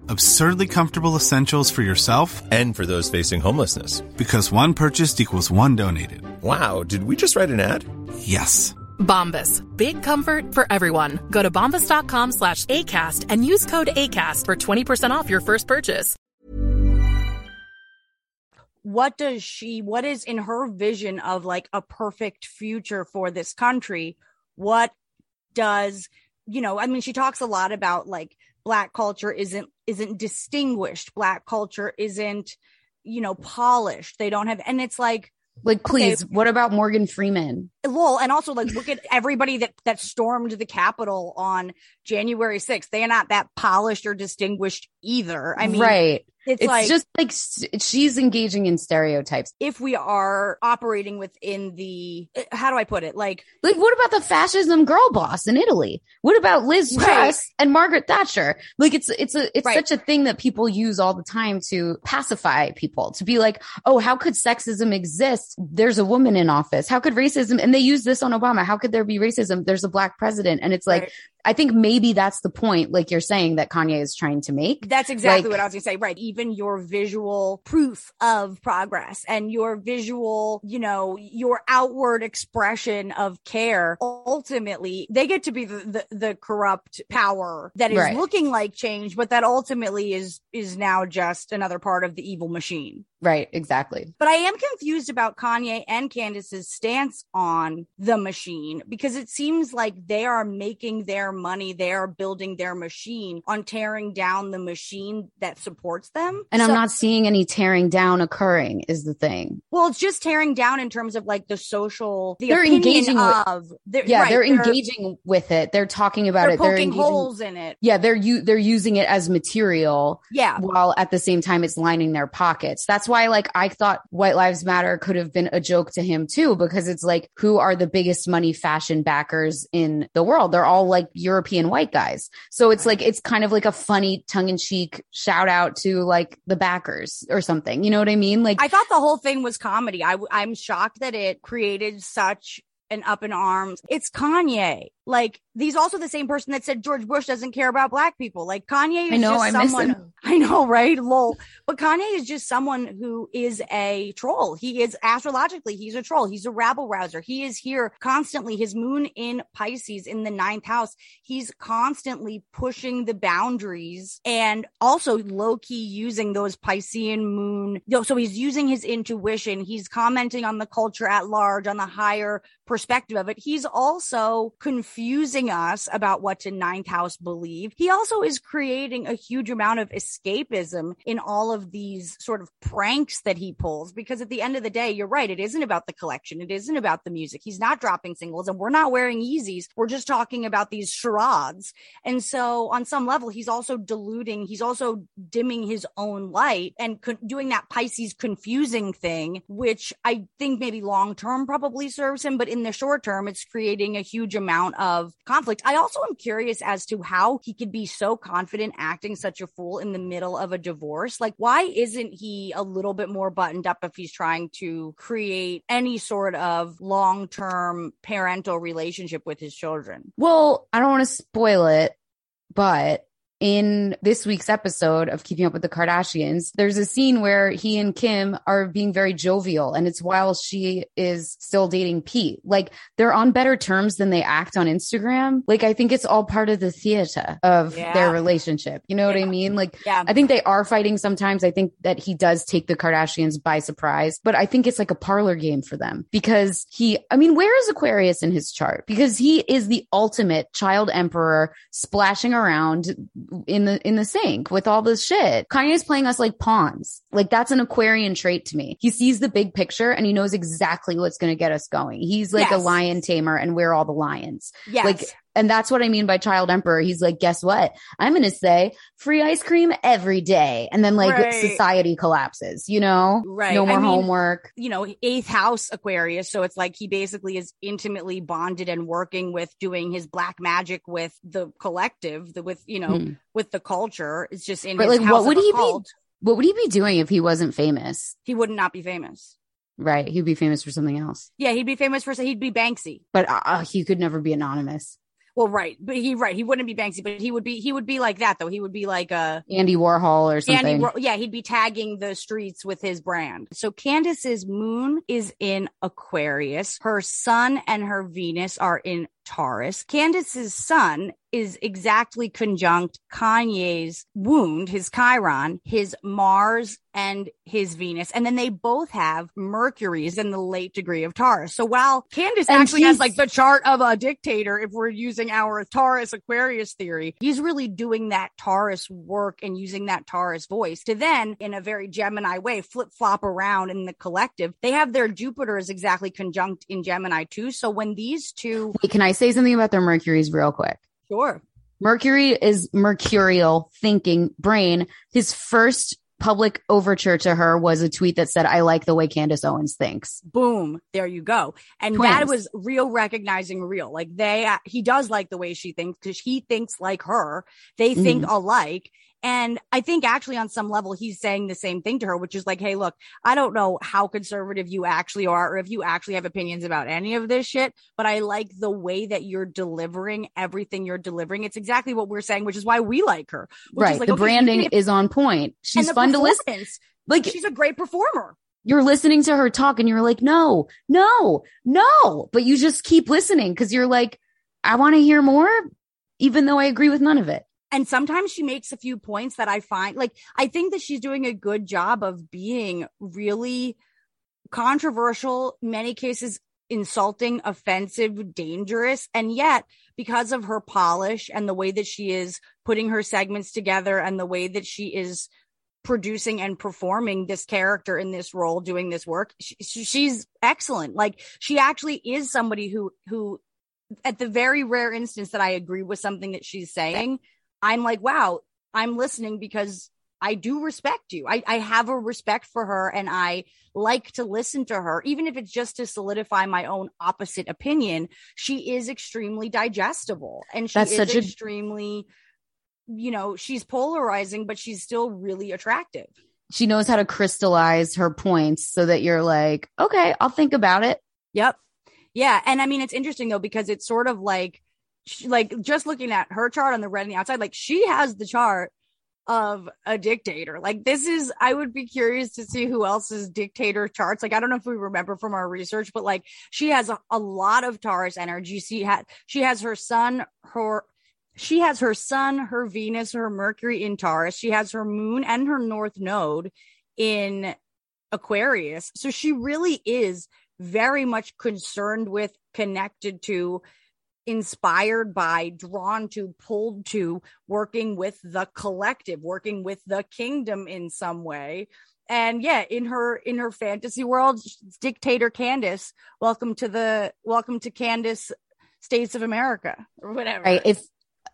Absurdly comfortable essentials for yourself And for those facing homelessness. because one purchased equals one donated. Wow, did we just write an ad? Yes. Bombas. Big comfort for everyone. Go to bombas.com slash ACAST and use code ACAST for 20% off your first purchase. what does she what is in her vision of like a perfect future for this country what does you know i mean she talks a lot about like black culture isn't isn't distinguished black culture isn't you know polished they don't have and it's like Like please, what about Morgan Freeman? Lol and also like look at everybody that that stormed the capitol on january 6th they are not that polished or distinguished either i mean right. it's, It's like just like she's engaging in stereotypes. if we are operating within the uh, how do I put it? Like Like, what about the fascism girl boss in Italy? What about Liz Right. Truss and Margaret Thatcher? Like, it's it's a it's Right. such a thing that people use all the time to pacify people. To be like, oh, how could sexism exist? There's a woman in office. How could racism? And they use this on Obama. How could there be racism? There's a black president, and it's like, Right. I think maybe that's the point, like you're saying, that Kanye is trying to make. that's exactly Like- what I was gonna say. Right. Even your visual proof of progress and your visual, you know, your outward expression of care ultimately they get to be the, the, the corrupt power that is Right. looking like change, but that ultimately is is now just another part of the evil machine. Right, exactly. But I am confused about Kanye and Candace's stance on the machine because it seems like they are making their money, they are building their machine on tearing down the machine that supports them. And I'm not seeing any tearing down occurring is the thing. well, it's just tearing down in terms of like the social, the They're engaging with- they're, Yeah, right, they're engaging with it. They're talking about They're it. They're poking engaging. holes in it. Yeah, they're u- they're using it as material Yeah. while at the same time it's lining their pockets. That's why like I thought White Lives Matter could have been a joke to him too because it's like who are the biggest money fashion backers in the world? They're all like European white guys. So it's like it's kind of like a funny tongue in cheek shout out to like the backers or something. You know what I mean? Like I thought the whole thing was comedy. I, I'm shocked that it created such an up in arms. It's Kanye. Like he's also the same person that said George Bush doesn't care about black people. Like Kanye is I know, just I someone. (laughs) I know, right? Lol. But Kanye is just someone who is a troll. He is astrologically, he's a troll. He's a rabble rouser. He is here constantly. His moon in Pisces in the ninth house. He's constantly pushing the boundaries and also low key using those Piscean moon. So he's using his intuition. He's commenting on the culture at large, on the higher perspective of it. He's also confusing us about what to ninth house believe. He also is creating a huge amount of escapism in all of these sort of pranks that he pulls because at the end of the day, you're right. It isn't about the collection. It isn't about the music. He's not dropping singles and we're not wearing Yeezys. We're just talking about these charades. And so on some level, he's also diluting, he's also dimming his own light and doing that Pisces confusing thing, which I think maybe long term probably serves him, but in the short term, it's creating a huge amount of conflict. I also am curious as to how he could be so confident acting such a fool in the middle of a divorce. Like, why isn't he a little bit more buttoned up if he's trying to create any sort of long term parental relationship with his children? Well, I don't want to spoil it, but in this week's episode of Keeping Up with the Kardashians, there's a scene where he and Kim are being very jovial, and it's while she is still dating Pete. Like they're on better terms than they act on Instagram. Like I think it's all part of the theater of Yeah. their relationship. You know what I mean? Like Yeah. I think they are fighting sometimes. I think that he does take the Kardashians by surprise, but I think it's like a parlor game for them because he, I mean, where is Aquarius in his chart? Because he is the ultimate child emperor splashing around in the, in the sink with all this shit. Kanye's playing us like pawns. Like that's an Aquarian trait to me. He sees the big picture and he knows exactly what's going to get us going. He's like a lion tamer and we're all the lions. Yes. Like, and that's what I mean by child emperor. He's like, guess what? I'm going to say free ice cream every day. And then like Right. society collapses, you know? Right. No I more mean, homework. you know, eighth house Aquarius. So it's like he basically is intimately bonded and working with doing his black magic with the collective, the, with, you know, Hmm. with the culture. It's just in But his like, house what would he be? What would he be doing if he wasn't famous? He would not not be famous. Right. He'd be famous for something else, Yeah, he'd be famous for, he'd be Banksy. but uh, he could never be anonymous. Well, right. But he, right. He wouldn't be Banksy, but he would be, he would be like that though. He would be like a, Andy Warhol or something. Andy, Ro- yeah, he'd be tagging the streets with his brand. So Candace's moon is in Aquarius. Her sun and her Venus are in Taurus. Candace's sun is exactly conjunct Kanye's wound, his Chiron, his Mars and his Venus. And then they both have Mercury's in the late degree of Taurus. So while Candace And actually has like the chart of a dictator, if we're using our Taurus Aquarius theory, he's really doing that Taurus work and using that Taurus voice to then, in a very Gemini way, flip flop around in the collective. They have their Jupiter is exactly conjunct in Gemini too. So when these two, Wait, can I say something about their Mercury's real quick? Sure. Mercury is mercurial thinking brain. His first public overture to her was a tweet that said, I like the way Candace Owens thinks. boom there you go and Twins. that was real recognizing real like they uh, he does like the way she thinks because he thinks like her they think alike and i think actually on some level he's saying the same thing to her which is like hey look i don't know how conservative you actually are or if you actually have opinions about any of this shit but i like the way that you're delivering everything you're delivering it's exactly what we're saying which is why we like her which right. is like, the okay, branding if- is on point. She's fun to listen. Like she's a great performer you're listening to her talk and you're like, no, no, no, but you just keep listening because you're like, I want to hear more, even though I agree with none of it. And sometimes she makes a few points that I find like, I think that she's doing a good job of being really controversial, many cases insulting, offensive, dangerous. And yet, because of her polish and the way that she is putting her segments together and the way that she is producing and performing this character in this role, doing this work, she, she's excellent. Like she actually is somebody who, who at the very rare instance that I agree with something that she's saying, I'm like, wow, I'm listening because I do respect you. I, I have a respect for her and I like to listen to her, even if it's just to solidify my own opposite opinion. She is extremely digestible and she That's is such extremely, a... you know, she's polarizing, but she's still really attractive. She knows how to crystallize her points so that you're like, okay, I'll think about it. Yep. Yeah. And I mean, it's interesting though, because it's sort of like, like just looking at her chart on the red and the outside, like she has the chart of a dictator. Like this is, I would be curious to see who else's dictator charts. Like I don't know if we remember from our research, but like she has a, a lot of Taurus energy. She had, she has her sun, her, she has her sun, her Venus, her Mercury in Taurus. She has her moon and her north node in Aquarius. So she really is very much concerned with, connected to, inspired by, drawn to, pulled to working with the collective, working with the kingdom in some way. And yeah, in her in her fantasy world, dictator Candace, welcome to the welcome to Candace States of America or whatever. Right. If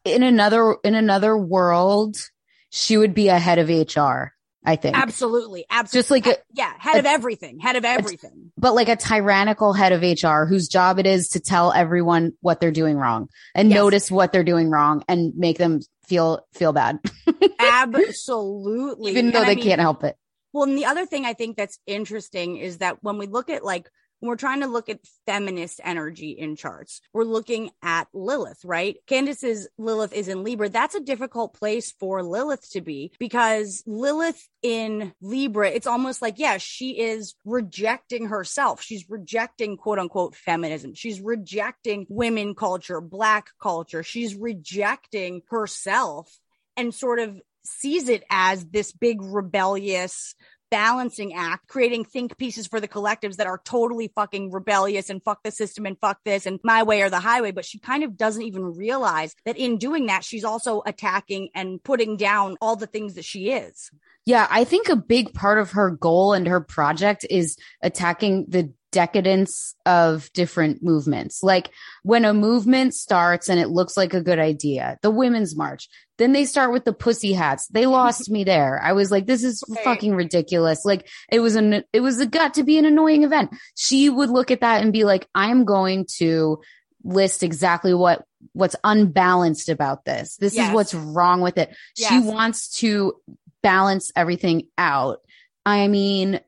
in another in another world, she would be ahead of HR. I think. Absolutely. Absolutely. Just like a, yeah, head a, of everything, head of everything. But like a tyrannical head of HR whose job it is to tell everyone what they're doing wrong and yes. notice what they're doing wrong and make them feel feel bad. (laughs) Absolutely. Even though and they I mean, can't help it. Well, and the other thing I think that's interesting is that when we look at like when we're trying to look at feminist energy in charts, we're looking at Lilith, right? Candace's Lilith is in Libra. That's a difficult place for Lilith to be because Lilith in Libra, it's almost like, yeah, she is rejecting herself. She's rejecting quote unquote feminism. She's rejecting women culture, black culture. She's rejecting herself and sort of sees it as this big rebellious balancing act, creating think pieces for the collectives that are totally fucking rebellious and fuck the system and fuck this and my way or the highway. But she kind of doesn't even realize that in doing that, she's also attacking and putting down all the things that she is. Yeah, I think a big part of her goal and her project is attacking the decadence of different movements. Like when a movement starts and it looks like a good idea, the women's march, then they start with the pussy hats. They lost (laughs) me there. I was like, this is fucking ridiculous. Like it was an, it was a got to be an annoying event. She would look at that and be like, I'm going to list exactly what what's unbalanced about this. This yes. is what's wrong with it. Yes. She wants to balance everything out. I mean,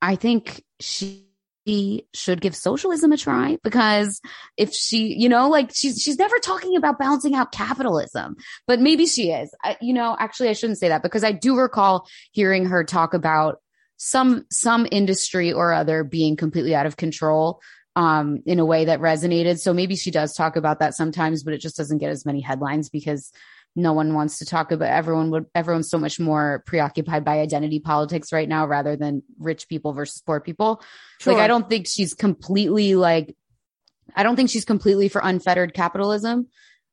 I think she she should give socialism a try because if she, you know, like she's she's never talking about balancing out capitalism, but maybe she is. I, you know, actually, I shouldn't say that because I do recall hearing her talk about some some industry or other being completely out of control um in a way that resonated. So maybe she does talk about that sometimes, but it just doesn't get as many headlines because no one wants to talk about everyone would everyone's so much more preoccupied by identity politics right now rather than rich people versus poor people. Sure. like i don't think she's completely like i don't think she's completely for unfettered capitalism.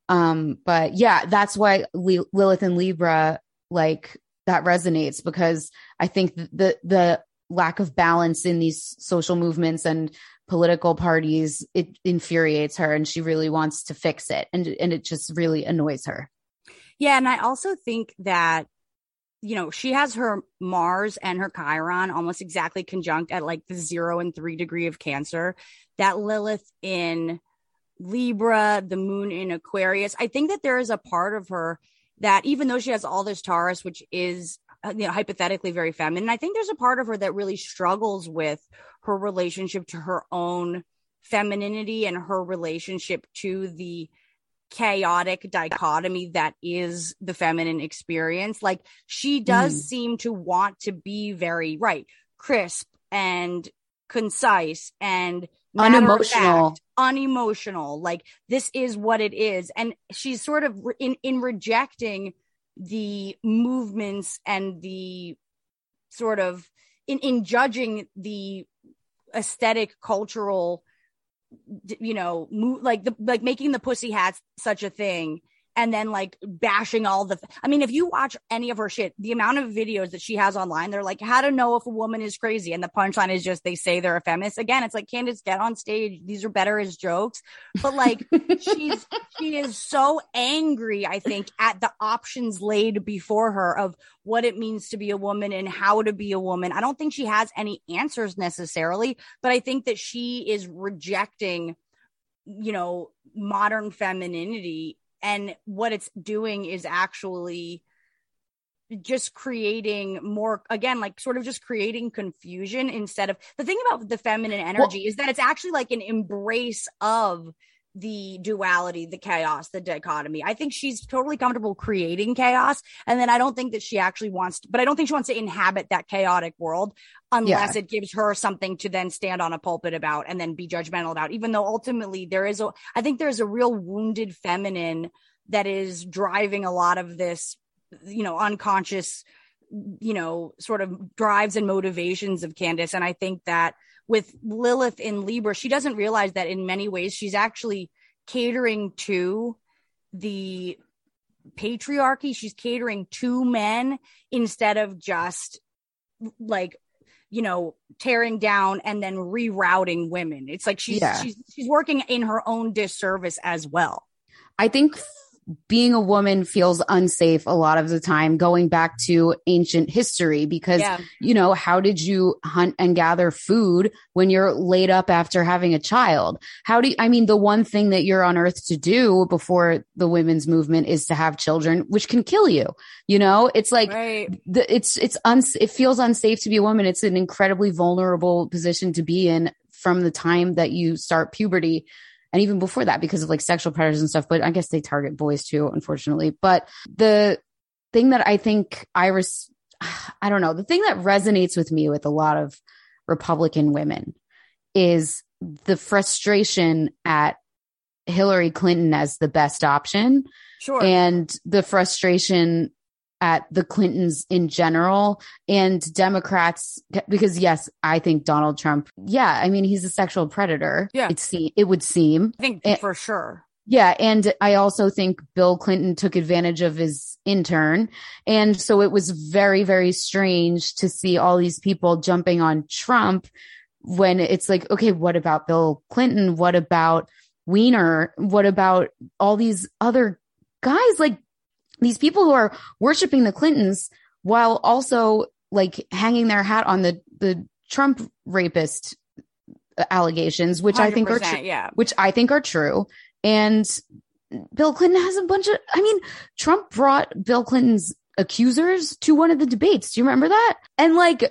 Um but yeah that's why lilith and libra like that resonates because i think the the lack of balance in these social movements and political parties it infuriates her and she really wants to fix it. And and it just really annoys her yeah. And I also think that, you know, she has her Mars and her Chiron almost exactly conjunct at like the zero and three degree of Cancer. That Lilith in Libra, the moon in Aquarius. I think that there is a part of her that even though she has all this Taurus, which is uh, you know hypothetically very feminine, I think there's a part of her that really struggles with her relationship to her own femininity and her relationship to the chaotic dichotomy that is the feminine experience. Like she does mm. seem to want to be very right, crisp, and concise and Unemotional. fact, unemotional. Like this is what it is. And she's sort of re- in, in rejecting the movements and the sort of in, in judging the aesthetic cultural you know like the like making the pussy hats such a thing and then like bashing all the i mean if you watch any of her shit the amount of videos that she has online they're like how to know if a woman is crazy and the punchline is just they say they're a feminist. Again it's like candace get on stage. These are better as jokes. But like (laughs) she's she is so angry i think at the options laid before her of what it means to be a woman and how to be a woman. I don't think she has any answers necessarily but i think that she is rejecting you know modern femininity and what it's doing is actually just creating more again like sort of just creating confusion instead of the thing about the feminine energy is that it's actually like an embrace of the duality the chaos the dichotomy i think she's totally comfortable creating chaos and then i don't think that she actually wants to, but i don't think she wants to inhabit that chaotic world unless Yeah. it gives her something to then stand on a pulpit about and then be judgmental about even though ultimately there is a i think there's a real wounded feminine that is driving a lot of this you know unconscious you know sort of drives and motivations of candace and i think that with lilith in libra she doesn't realize that in many ways she's actually catering to the patriarchy. She's catering to men instead of just like you know tearing down and then rerouting women. It's like she's Yeah. she's she's working in her own disservice as well. I think being a woman feels unsafe a lot of the time going back to ancient history because Yeah. you know how did you hunt and gather food when you're laid up after having a child? How do you, i mean the one thing that you're on earth to do before the women's movement is to have children which can kill you you know? It's like right. the, it's it's uns it feels unsafe to be a woman. It's an incredibly vulnerable position to be in from the time that you start puberty and even before that because of like sexual predators and stuff but i guess they target boys too unfortunately. But the thing that i think iris (sighs) i don't know the thing that resonates with me with a lot of republican women is the frustration at hillary clinton as the best option sure. and the frustration at the Clintons in general and Democrats because yes, I think Donald Trump, yeah, I mean he's a sexual predator. Yeah. It se- it would seem. i think Eh, for sure Yeah, and I also think Bill Clinton took advantage of his intern. And so it was very very strange to see all these people jumping on Trump when it's like, okay, what about Bill Clinton? What about Weiner? What about all these other guys? Like these people who are worshiping the Clintons while also like hanging their hat on the, the Trump rapist allegations, which I think are 100%, true, yeah. which I think are true. And Bill Clinton has a bunch of, I mean, Trump brought Bill Clinton's accusers to one of the debates. Do you remember that? And like,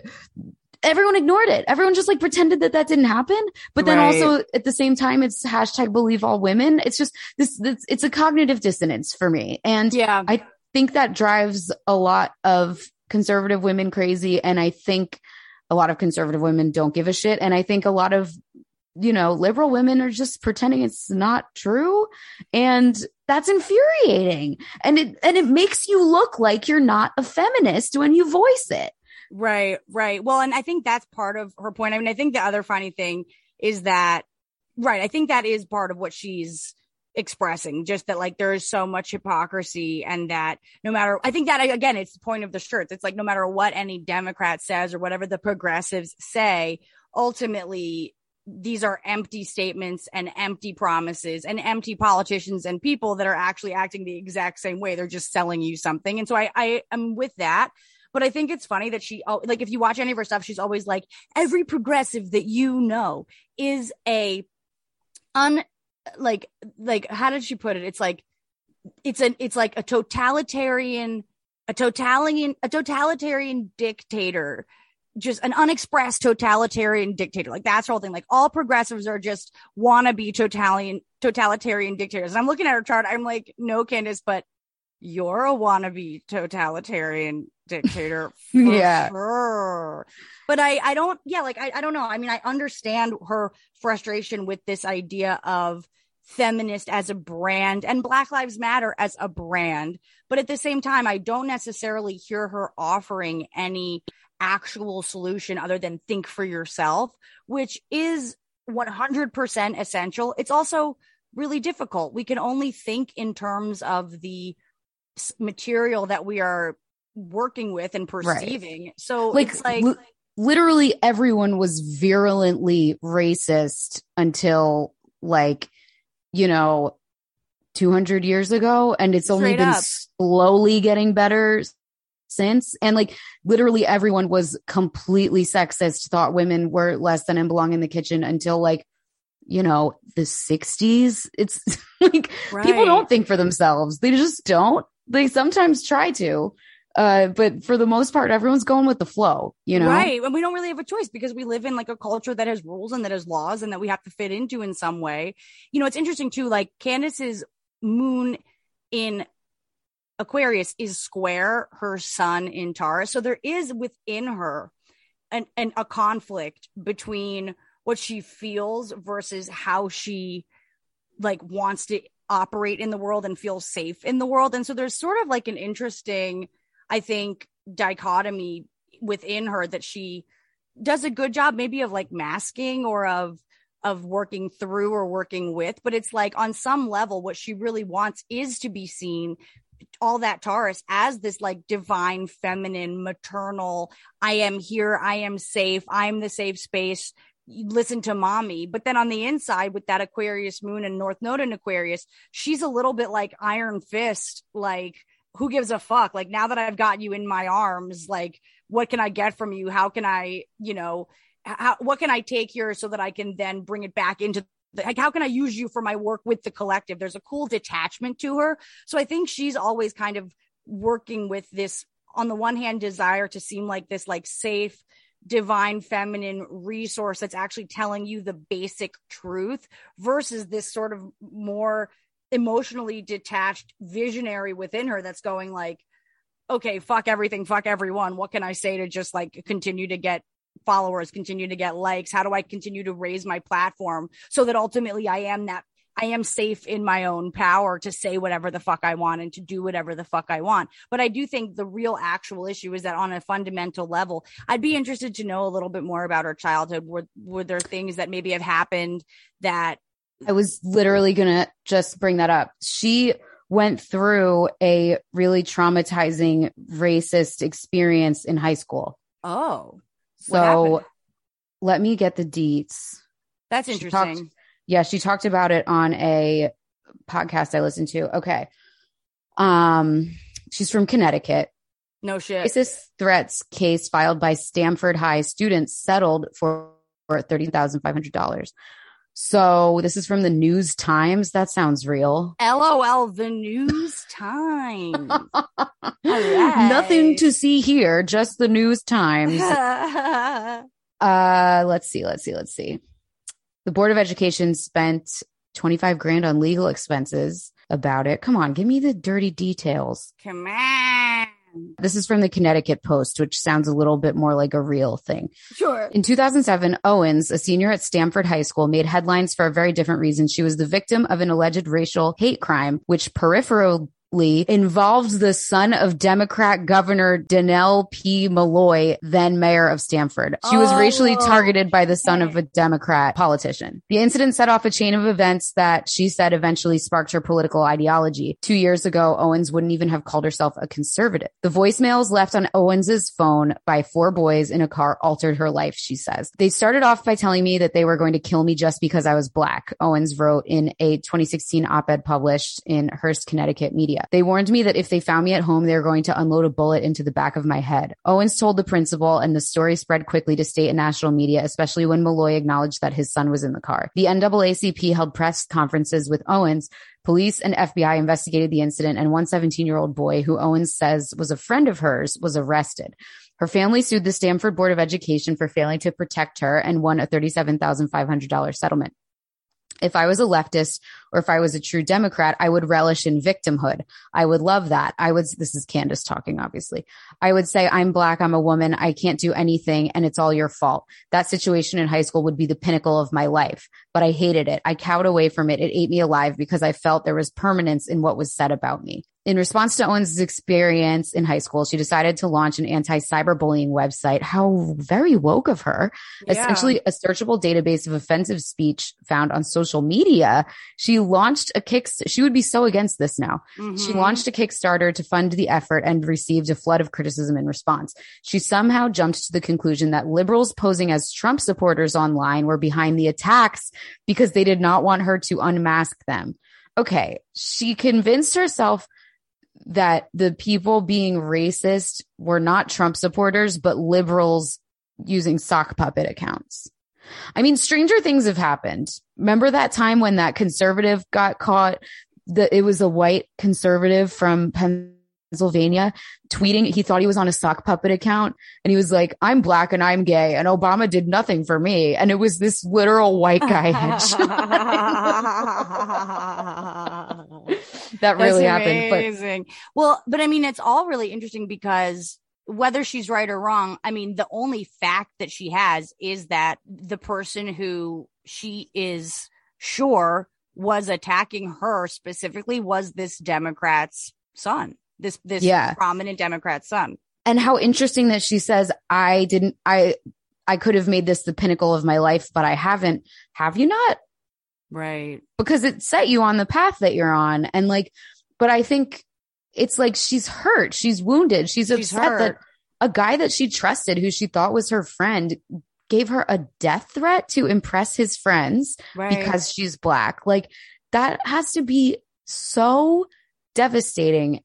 everyone ignored it. Everyone just like pretended that that didn't happen. But then Right. also at the same time, it's hashtag believe all women. It's just this, this it's a cognitive dissonance for me. And yeah I think that drives a lot of conservative women crazy. And I think a lot of conservative women don't give a shit. And I think a lot of, you know, liberal women are just pretending it's not true. And that's infuriating. And it, and it makes you look like you're not a feminist when you voice it. Right, right. Well, and I think that's part of her point. I mean, I think the other funny thing is that, right, I think that is part of what she's expressing, just that like there is so much hypocrisy and that no matter, I think that again, it's the point of the shirts. It's like no matter what any Democrat says or whatever the progressives say, ultimately, these are empty statements and empty promises and empty politicians and people that are actually acting the exact same way. They're just selling you something. And so I, I am with that. But I think it's funny that she, like, if you watch any of her stuff, she's always like, every progressive that you know is a un, like, like, how did she put it? It's like, it's an, it's like a totalitarian, a totalitarian, a totalitarian dictator, just an unexpressed totalitarian dictator. Like that's the whole thing. Like all progressives are just wannabe totalitarian, totalitarian dictators. And I'm looking at her chart. I'm like, no, Candace, but you're a wannabe totalitarian dictator. (laughs) Yeah. Sure. But I, I don't, yeah, like, I, I don't know. I mean, I understand her frustration with this idea of feminist as a brand and Black Lives Matter as a brand. But at the same time, I don't necessarily hear her offering any actual solution other than think for yourself, which is 100% essential. It's also really difficult. We can only think in terms of the material that we are working with and perceiving. So like, it's like, li- literally everyone was virulently racist until like you know 200 years ago and it's only been up. slowly getting better since. And like literally everyone was completely sexist thought women were less than and belong in the kitchen until like you know the 60s it's (laughs) like people don't think for themselves. They just don't. They sometimes try to uh but for the most part everyone's going with the flow you know Right. And we don't really have a choice because we live in like a culture that has rules and that has laws and that we have to fit into in some way. You know, it's interesting too, like Candace's moon in Aquarius is square her sun in Taurus. So there is within her an, an a conflict between what she feels versus how she like wants to operate in the world and feel safe in the world. And so there's sort of like an interesting, I think, dichotomy within her that she does a good job maybe of like masking or of of working through or working with but it's like on some level what she really wants is to be seen all that Taurus as this like divine feminine maternal I am here I am safe I'm the safe space listen to mommy. But then on the inside with that Aquarius moon and North Node in Aquarius she's a little bit like iron fist like who gives a fuck like now that I've got you in my arms like what can I get from you how can I you know how, what can I take here so that I can then bring it back into the, like how can I use you for my work with the collective? There's a cool detachment to her. So I think she's always kind of working with this on the one hand desire to seem like this like safe divine feminine resource that's actually telling you the basic truth versus this sort of more emotionally detached visionary within her that's going like okay fuck everything fuck everyone. What can i say to just like continue to get followers continue to get likes? How do i continue to raise my platform so that ultimately i am that i am safe in my own power to say whatever the fuck i want and to do whatever the fuck i want? But i do think the real actual issue is that on a fundamental level i'd be interested to know a little bit more about her childhood. Were, were there things that maybe have happened that I was literally going to just bring that up. She went through a really traumatizing racist experience in high school. oh So let me get the deets. that's She interesting talked- yeah, she talked about it on a podcast I listened to. Okay. Um, she's from Connecticut. no shit Racist threats case filed by Stamford High students settled for $30,500. So this is from the News Times. That sounds real. lol the news time right. (laughs) Nothing to see here, just the News Times. (laughs) Uh, let's see, let's see, let's see. The Board of Education spent 25 grand on legal expenses about it. Come on, give me the dirty details. Come on. This is from the Connecticut Post, which sounds a little bit more like a real thing. Sure. In 2007, Owens, a senior at Stamford High School, made headlines for a very different reason. She was the victim of an alleged racial hate crime, which peripherally involved the son of Democrat Governor Dannel P. Malloy, then mayor of Stamford. She was Oh, racially targeted by the son of a Democrat politician. The incident set off a chain of events that she said eventually sparked her political ideology. Two years ago, Owens wouldn't even have called herself a conservative. The voicemails left on Owens's phone by four boys in a car altered her life, she says. They started off by telling me that they were going to kill me just because I was black, Owens wrote in a 2016 op-ed published in Hearst, Connecticut media. They warned me that if they found me at home, they were going to unload a bullet into the back of my head. Owens told the principal and the story spread quickly to state and national media, especially when Malloy acknowledged that his son was in the car. The NAACP held press conferences with Owens Police and FBI investigated the incident and one 17 year old boy who Owens says was a friend of hers was arrested. Her family sued the Stamford Board of Education for failing to protect her and won a $37,500 settlement. if I was a leftist or if I was a true Democrat, I would relish in victimhood. I would love that. I would, this is Candace talking, obviously. I would say, I'm black. I'm a woman. I can't do anything and it's all your fault. That situation in high school would be the pinnacle of my life, but I hated it. I cowed away from it. It ate me alive because I felt there was permanence in what was said about me. In response to Owens' experience in high school, she decided to launch an anti-cyberbullying website. How very woke of her. Yeah. Essentially a searchable database of offensive speech found on social media. She launched a kick. She would be so against this now. She Mhm. launched a Kickstarter to fund the effort and received a flood of criticism in response. She somehow jumped to the conclusion that liberals posing as Trump supporters online were behind the attacks because they did not want her to unmask them. Okay. She convinced herself that the people being racist were not Trump supporters, but liberals using sock puppet accounts. I mean, stranger things have happened. Remember that time when that conservative got caught? The, it was a white conservative from Pennsylvania tweeting. He thought he was on a sock puppet account and he was like, I'm black and I'm gay and Obama did nothing for me. And it was this literal white guy headshot. (laughs) that really happened. But Amazing. well, but I mean, it's all really interesting because whether she's right or wrong, I mean, the only fact that she has is that the person who she is sure was attacking her specifically was this Democrat's son. This this Yeah. prominent Democrat son. and how interesting that she says, I didn't, I, I could have made this the pinnacle of my life, but I haven't. Have you not? Right. Because it set you on the path that you're on. And like, but I think it's like she's hurt. She's wounded. She's, She's upset that a guy that she trusted, who she thought was her friend, gave her a death threat to impress his friends Right. because she's black. Like that has to be so devastating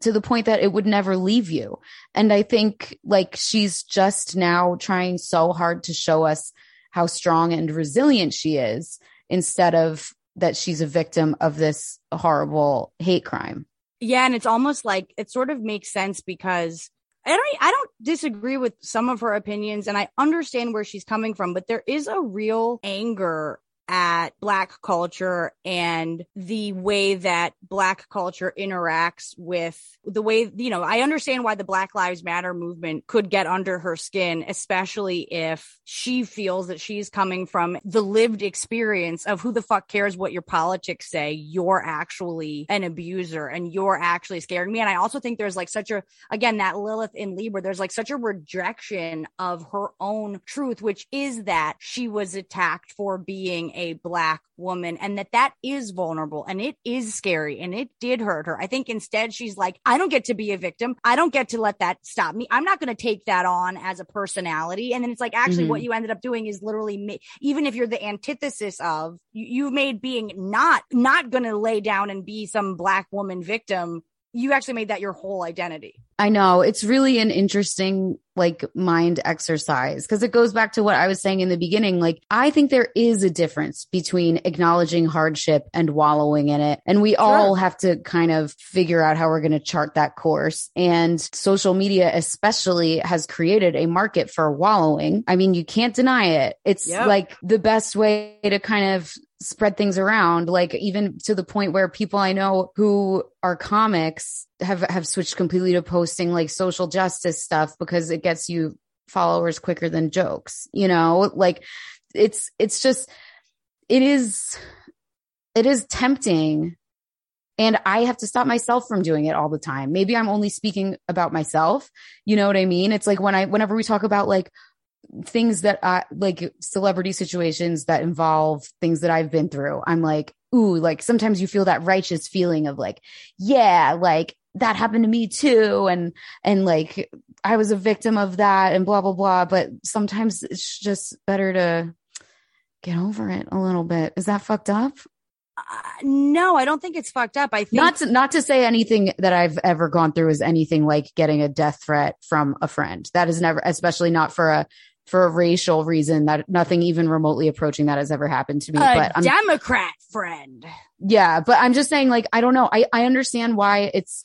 to the point that it would never leave you. And I think like she's just now trying so hard to show us how strong and resilient she is instead of that she's a victim of this horrible hate crime. Yeah, and it's almost like it sort of makes sense because I don't I don't disagree with some of her opinions and I understand where she's coming from, but there is a real anger at black culture and the way that black culture interacts with the way you know I understand why the Black Lives Matter movement could get under her skin especially if she feels that she's coming from the lived experience of who the fuck cares what your politics say you're actually an abuser and you're actually scaring me. And I also think there's like such a again that Lilith in Libra there's like such a rejection of her own truth which is that she was attacked for being a black woman and that that is vulnerable and it is scary and it did hurt her. I think instead she's like, I don't get to be a victim. I don't get to let that stop me. I'm not going to take that on as a personality. And then it's like, actually Mhm. what you ended up doing is literally, ma- even if you're the antithesis of you, you've made being not, not going to lay down and be some black woman victim. You actually made that your whole identity. I know it's really an interesting like mind exercise because it goes back to what I was saying in the beginning. Like, I think there is a difference between acknowledging hardship and wallowing in it. And we all have to kind of figure out how we're going to chart that course. And social media, especially, has created a market for wallowing. I mean, you can't deny it. It's Yep. like the best way to kind of spread things around like even to the point where people i know who are comics have have switched completely to posting like social justice stuff because it gets you followers quicker than jokes you know? Like it's it's just it is it is tempting. And i have to stop myself from doing it all the time. Maybe i'm only speaking about myself. You know what i mean? It's like when i whenever we talk about like things that I like celebrity situations that involve things that I've been through. I'm like, ooh, like sometimes you feel that righteous feeling of like, yeah, like that happened to me too. And, and like I was a victim of that and blah, blah, blah. But sometimes it's just better to get over it a little bit. Is that fucked up? Uh, no, I don't think it's fucked up. I think Not to, not to say anything that I've ever gone through is anything like getting a death threat from a friend. That is never, especially not for a, for a racial reason that nothing even remotely approaching that has ever happened to me. a but I'm, Democrat friend. yeah, but I'm just saying, like, I don't know. I, I understand why it's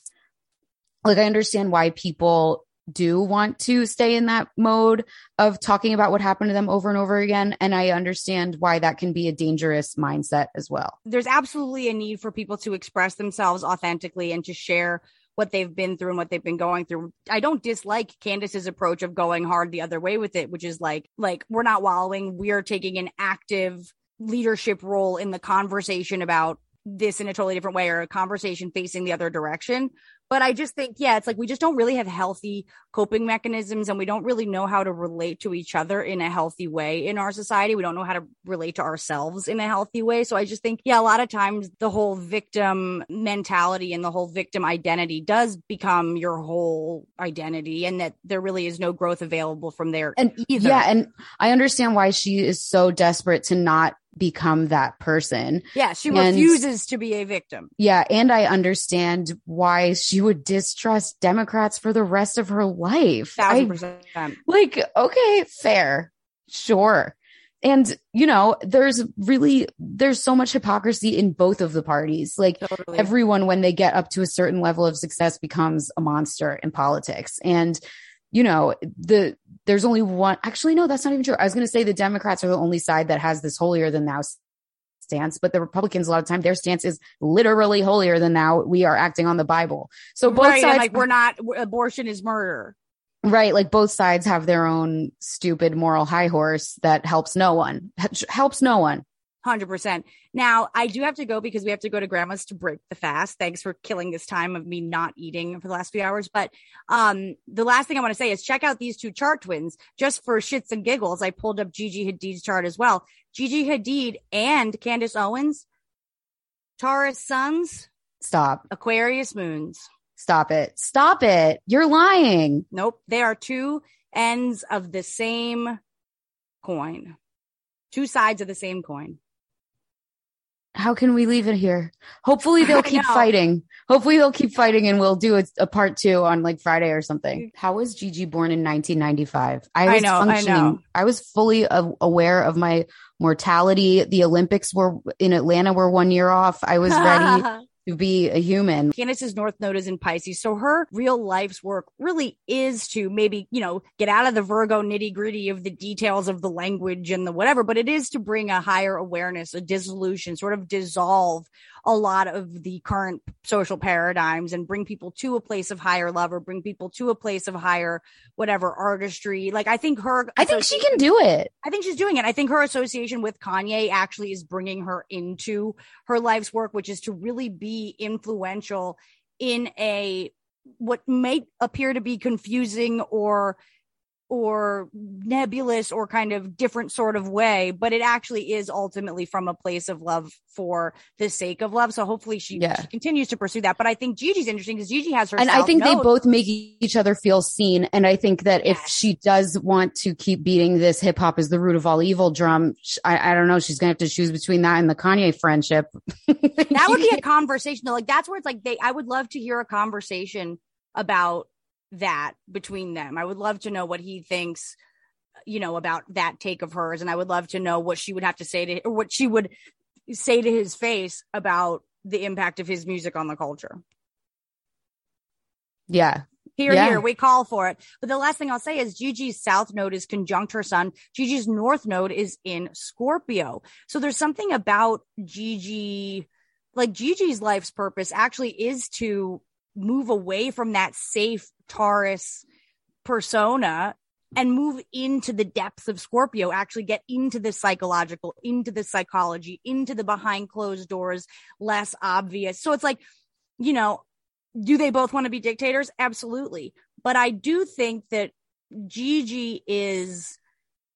like, I understand why people do want to stay in that mode of talking about what happened to them over and over again. And I understand why that can be a dangerous mindset as well. There's absolutely a need for people to express themselves authentically and to share what they've been through and what they've been going through. I don't dislike Candace's approach of going hard the other way with it, which is like, like we're not wallowing. We're taking an active leadership role in the conversation about this in a totally different way or a conversation facing the other direction. But I just think, yeah, it's like we just don't really have healthy coping mechanisms and we don't really know how to relate to each other in a healthy way in our society. We don't know how to relate to ourselves in a healthy way. So I just think, yeah, a lot of times the whole victim mentality and the whole victim identity does become your whole identity and that there really is no growth available from there And either. yeah, and I understand why she is so desperate to not become that person. yeah, she and- refuses to be a victim. Yeah, and I understand why she would distrust Democrats for the rest of her life. Thousand I- percent. like, okay, fair. Sure. And, you know, there's really, there's so much hypocrisy in both of the parties. Like Totally. everyone, when they get up to a certain level of success becomes a monster in politics. And, you know, the, there's only one, actually, no, that's not even true. I was going to say the Democrats are the only side that has this holier than thou stance, but the Republicans, a lot of time, their stance is literally holier than thou. We are acting on the Bible. So both right, sides, like we're not abortion is murder. Right. Like both sides have their own stupid moral high horse that helps no one, helps no one. Hundred percent. Now I do have to go because we have to go to grandma's to break the fast. Thanks for killing this time of me not eating for the last few hours. But um, the last thing I want to say is check out these two chart twins just for shits and giggles. I pulled up Gigi Hadid's chart as well. Gigi Hadid and Candace Owens, Taurus suns, Stop. Aquarius moons. Stop it. Stop it. You're lying. Nope, they are two ends of the same coin, two sides of the same coin. How can we leave it here? Hopefully they'll keep fighting. Hopefully they'll keep fighting and we'll do a, a part two on like Friday or something. How was Gigi born in 1995? I I was know, I functioning. know. I was fully aware of my mortality. The Olympics were in Atlanta were one year off. I was ready (laughs) to be a human. Candace's North Node is in Pisces. So her real life's work really is to maybe, you know, get out of the Virgo nitty gritty of the details of the language and the whatever, but it is to bring a higher awareness, a dissolution, sort of dissolve a lot of the current social paradigms and bring people to a place of higher love or bring people to a place of higher whatever artistry. Like I think her, I think she can do it. I think she's doing it. I think her association with Kanye actually is bringing her into her life's work, which is to really be influential in a what may appear to be confusing or or nebulous or kind of different sort of way, but it actually is ultimately from a place of love for the sake of love. So hopefully she, Yeah. she continues to pursue that. But I think Gigi's interesting because Gigi has her and I think they both make each other feel seen. And I think that if she does want to keep beating this hip hop is the root of all evil drum, I, I don't know. She's going to have to choose between that and the Kanye friendship. that would be a (laughs) conversation though. Like that's where it's like they I would love to hear a conversation about that between them. I would love to know what he thinks, you know, about that take of hers. And I would love to know what she would have to say to or what she would say to his face about the impact of his music on the culture. yeah. Here, Yeah. here, we call for it. But the last thing I'll say is Gigi's south node is conjunct her sun. Gigi's north node is in Scorpio. So there's something about Gigi, like Gigi's life's purpose actually is to move away from that safe Taurus persona and move into the depths of Scorpio, actually get into the psychological, into the psychology, into the behind closed doors, less obvious. So it's like, you know, do they both want to be dictators? Absolutely. But I do think that Gigi is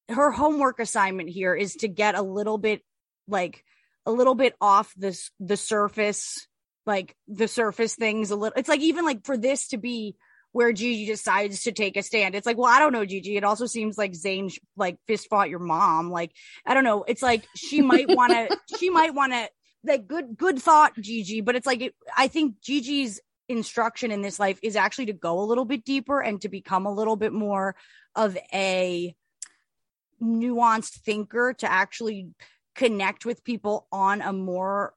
her homework assignment here is to get a little bit like a little bit off this the surface, like the surface things a little. It's like even like for this to be where Gigi decides to take a stand. It's like, well, I don't know, Gigi. It also seems like Zayn like fist fought your mom. Like, I don't know. It's like she (laughs) might want to, she might want to, like, good, good thought, Gigi. But it's like, it, I think Gigi's instruction in this life is actually to go a little bit deeper and to become a little bit more of a nuanced thinker to actually connect with people on a more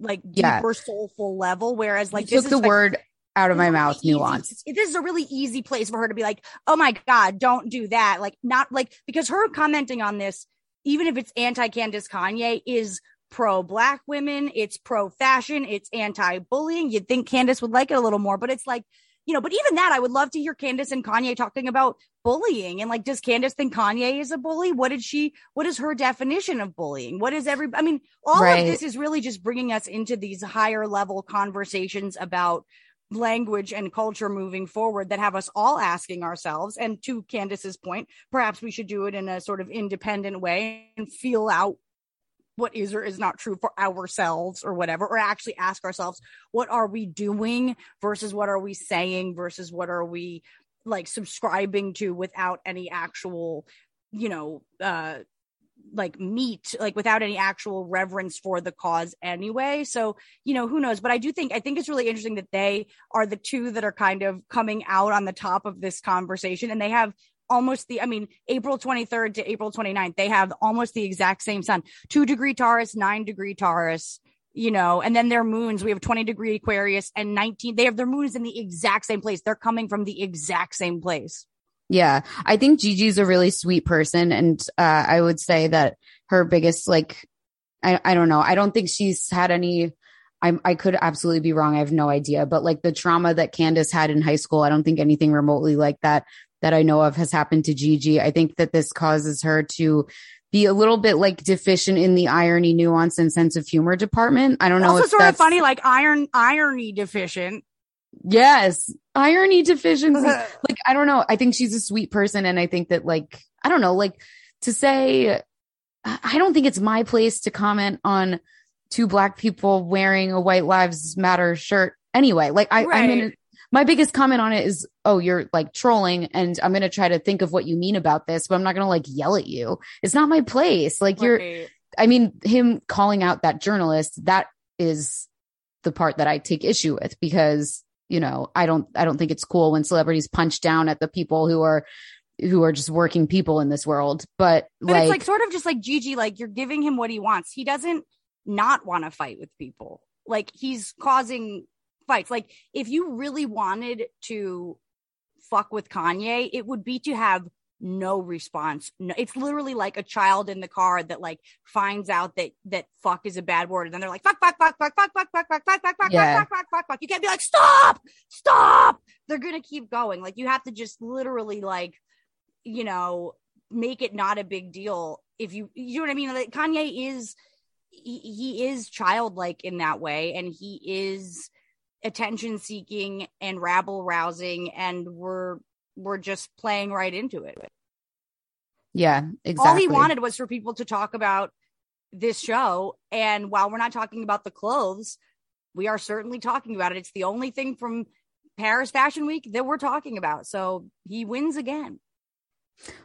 like Yeah. deeper soulful level whereas like you this took the like- word out of my really mouth easy- nuance. This is a really easy place for her to be like, "Oh my god, don't do that!" Like, not like because her commenting on this, even if it's anti Candace Kanye, is pro black women, it's pro fashion, it's anti bullying. You'd think Candace would like it a little more, but it's like, you know, but even that, I would love to hear Candace and Kanye talking about bullying and like, does Candace think Kanye is a bully? What did she? What is her definition of bullying? What is every? I mean, all Right. of this is really just bringing us into these higher level conversations about language and culture moving forward that have us all asking ourselves and to candace's point perhaps we should do it in a sort of independent way and feel out what is or is not true for ourselves or whatever or actually ask ourselves what are we doing versus what are we saying versus what are we like subscribing to without any actual you know uh like meat like without any actual reverence for the cause anyway. So you know who knows? But i do think i think it's really interesting that they are the two that are kind of coming out on the top of this conversation and they have almost the i mean april 23rd to april 29th they have almost the exact same sun 2 degree taurus 9 degree taurus you know and then their moons we have 20 degree aquarius and 19 they have their moons in the exact same place they're coming from the exact same place Yeah. I think Gigi's a really sweet person. And uh, I would say that her biggest, like, I, I don't know. I don't think she's had any. I, I could absolutely be wrong. I have no idea. But like the trauma that Candace had in high school, I don't think anything remotely like that that I know of has happened to Gigi. I think that this causes her to be a little bit like deficient in the irony, nuance, and sense of humor department. I don't know. also if sort of funny like iron irony deficient Yes. Irony deficiency. (laughs) like, I don't know. I think she's a sweet person. And I think that, like, I don't know, like to say, I don't think it's my place to comment on two black people wearing a white lives matter shirt anyway. Like, I, I'm Right. going to, my biggest comment on it is, oh, you're like trolling. And I'm going to try to think of what you mean about this, but I'm not going to like yell at you. It's not my place. Like, you're, Right. I mean, him calling out that journalist, that is the part that I take issue with because, you know, I don't, I don't think it's cool when celebrities punch down at the people who are, who are just working people in this world. But, But like, it's like sort of just like Gigi, like you're giving him what he wants. He doesn't not want to fight with people. Like he's causing fights. Like if you really wanted to fuck with Kanye, it would be to have no response. No, it's literally like a child in the car that like finds out that that fuck is a bad word, and then they're like fuck, fuck, fuck, fuck, fuck, fuck, fuck, fuck, fuck, fuck, fuck, Yeah. fuck, fuck, fuck, fuck. You can't be like stop, stop. They're gonna keep going. Like you have to just literally like you know make it not a big deal if you you know what I mean. Like Kanye is he, he is childlike in that way, and he is attention seeking and rabble rousing, and we're we're just playing right into it. yeah, exactly. All he wanted was for people to talk about this show, and while we're not talking about the clothes, we are certainly talking about it. It's the only thing from Paris Fashion Week that we're talking about. So he wins again.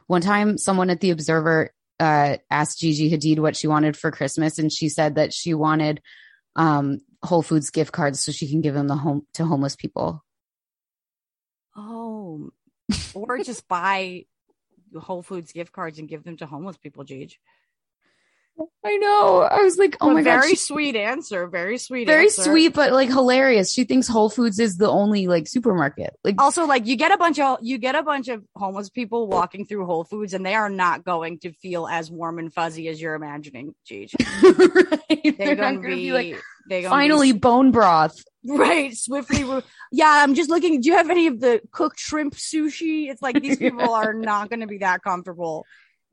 One time, someone at the Observer uh, asked Gigi Hadid what she wanted for Christmas, and she said that she wanted um, Whole Foods gift cards so she can give them the home to homeless people. Oh, (laughs) or just buy Whole Foods gift cards and give them to homeless people, Gage. I know. I was like, oh my god, very sweet answer. Very sweet. Answer. Very answer. sweet, but like hilarious. She thinks Whole Foods is the only like supermarket. Like, Also, like you get a bunch of you get a bunch of homeless people walking through Whole Foods, and they are not going to feel as warm and fuzzy as you're imagining, Gage. (laughs) right? They're, They're gonna be, be like, they're finally be, bone broth. right swiftly. yeah, I'm just looking. Do you have any of the cooked shrimp sushi? It's like these (laughs) people are not going to be that comfortable.